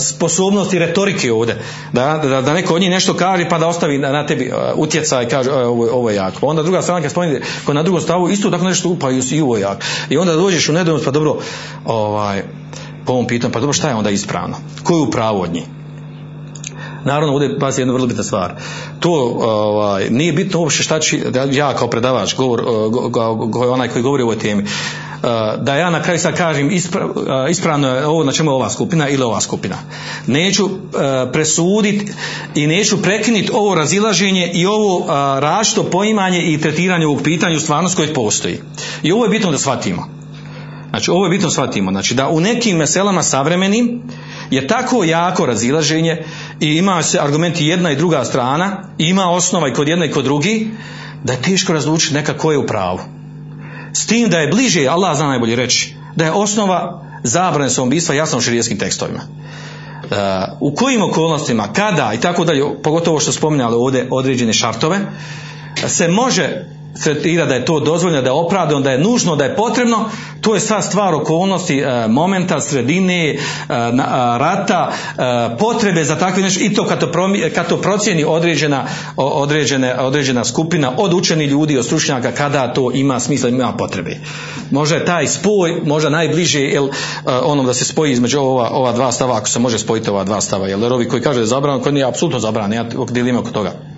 sposobnosti retorike ovdje. Da, da, da neko od njih nešto kaže pa da ostavi na, na tebi uh, utjecaj i kaže ovo, ovo je jako pa onda druga strana kad spomeni ko na drugom stavu isto tako nešto pa i, ovo je jako i onda dođeš u nedojmost pa dobro ovaj, po ovom pitanju pa dobro šta je onda ispravno? Ko je u pravu od njih Naravno, ovdje pazi jedna vrlo bitna stvar. To ovaj, nije bitno uopšte šta ću, ja kao predavač, govor, go, go, go, onaj koji govori o ovoj temi, uh, da ja na kraju sad kažem ispra, uh, ispravno je ovo na čemu je ova skupina ili ova skupina. Neću presuditi i neću prekinuti ovo razilaženje i ovo različito poimanje i tretiranje ovog pitanja u stvarnost koje postoji. I ovo je bitno da shvatimo. Znači, ovo je bitno shvatimo. Znači, da u nekim meselama savremenim je tako jako razilaženje i ima se argumenti jedna i druga strana i ima osnova i kod jedna i kod drugi da je teško razlučiti neka ko je u pravu. S tim da je bliže, Allah zna najbolje reći, da je osnova zabrane samoubistva jasno u širijetskim tekstovima. Uh, u kojim okolnostima, kada i tako dalje, pogotovo što spominjali ovdje određene šartove, se može tretira da je to dozvoljeno, da je opravdano, da je nužno, da je potrebno, to je sva stvar okolnosti, e, momenta, sredine, e, na, rata, e, potrebe za takve nešto. I to kad to, promi, kad to procjeni određena, određene, određena skupina od učeni ljudi, od stručnjaka, kada to ima smisla, ima potrebe. Možda je taj spoj, možda najbliže jel, onom da se spoji između ova, ova dva stava, ako se može spojiti ova dva stava, jer ovi koji kaže da je zabrano, koji nije apsolutno zabrano, ja dilim oko toga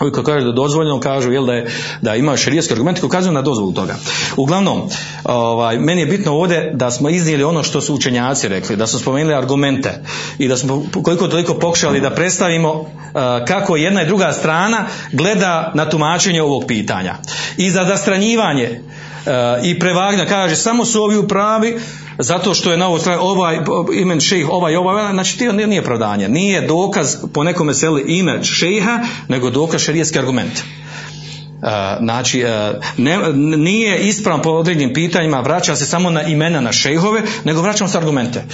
ovi koji kažu da je dozvoljeno kažu jel da je da ima šerijski argumenti koji ukazuju na dozvolu toga. Uglavnom, ovaj meni je bitno ovdje da smo iznijeli ono što su učenjaci rekli, da smo spomenuli argumente i da smo koliko toliko pokušali da predstavimo uh, kako jedna i druga strana gleda na tumačenje ovog pitanja. I za zastranjivanje i prevagna kaže samo su ovi u pravi zato što je na ovoj ovaj imen šejh, ovaj ovaj, znači to nije opravdanje. Nije dokaz po nekom meseli ime šejha, nego dokaz šerijski argument. Znači ne, nije ispravan po određenim pitanjima vraća se samo na imena na šejhove nego vraćamo se argumente.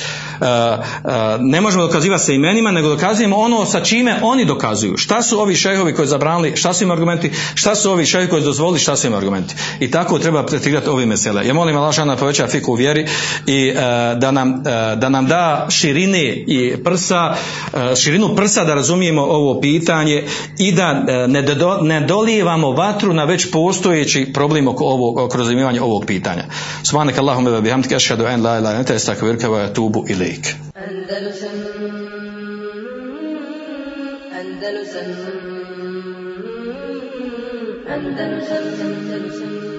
Ne možemo dokazivati sa imenima nego dokazujemo ono sa čime oni dokazuju. Šta su ovi šejhovi koji zabranili šta su im argumenti šta su ovi šejhovi koji dozvolili šta su im argumenti. I tako treba tretirati ove mesele. Ja molim Allah da poveća fiku u vjeri i da nam, da nam da širine i prsa širinu prsa da razumijemo ovo pitanje i da ne, do, ne dolijevamo vatru na već postojeći problem oko ovog, oko razumijevanja ovog pitanja. Subhanak Allahumma wa bihamdika ashhadu an la ilaha illa anta wa atubu ilaik. Andalusam Andalusam Andalusam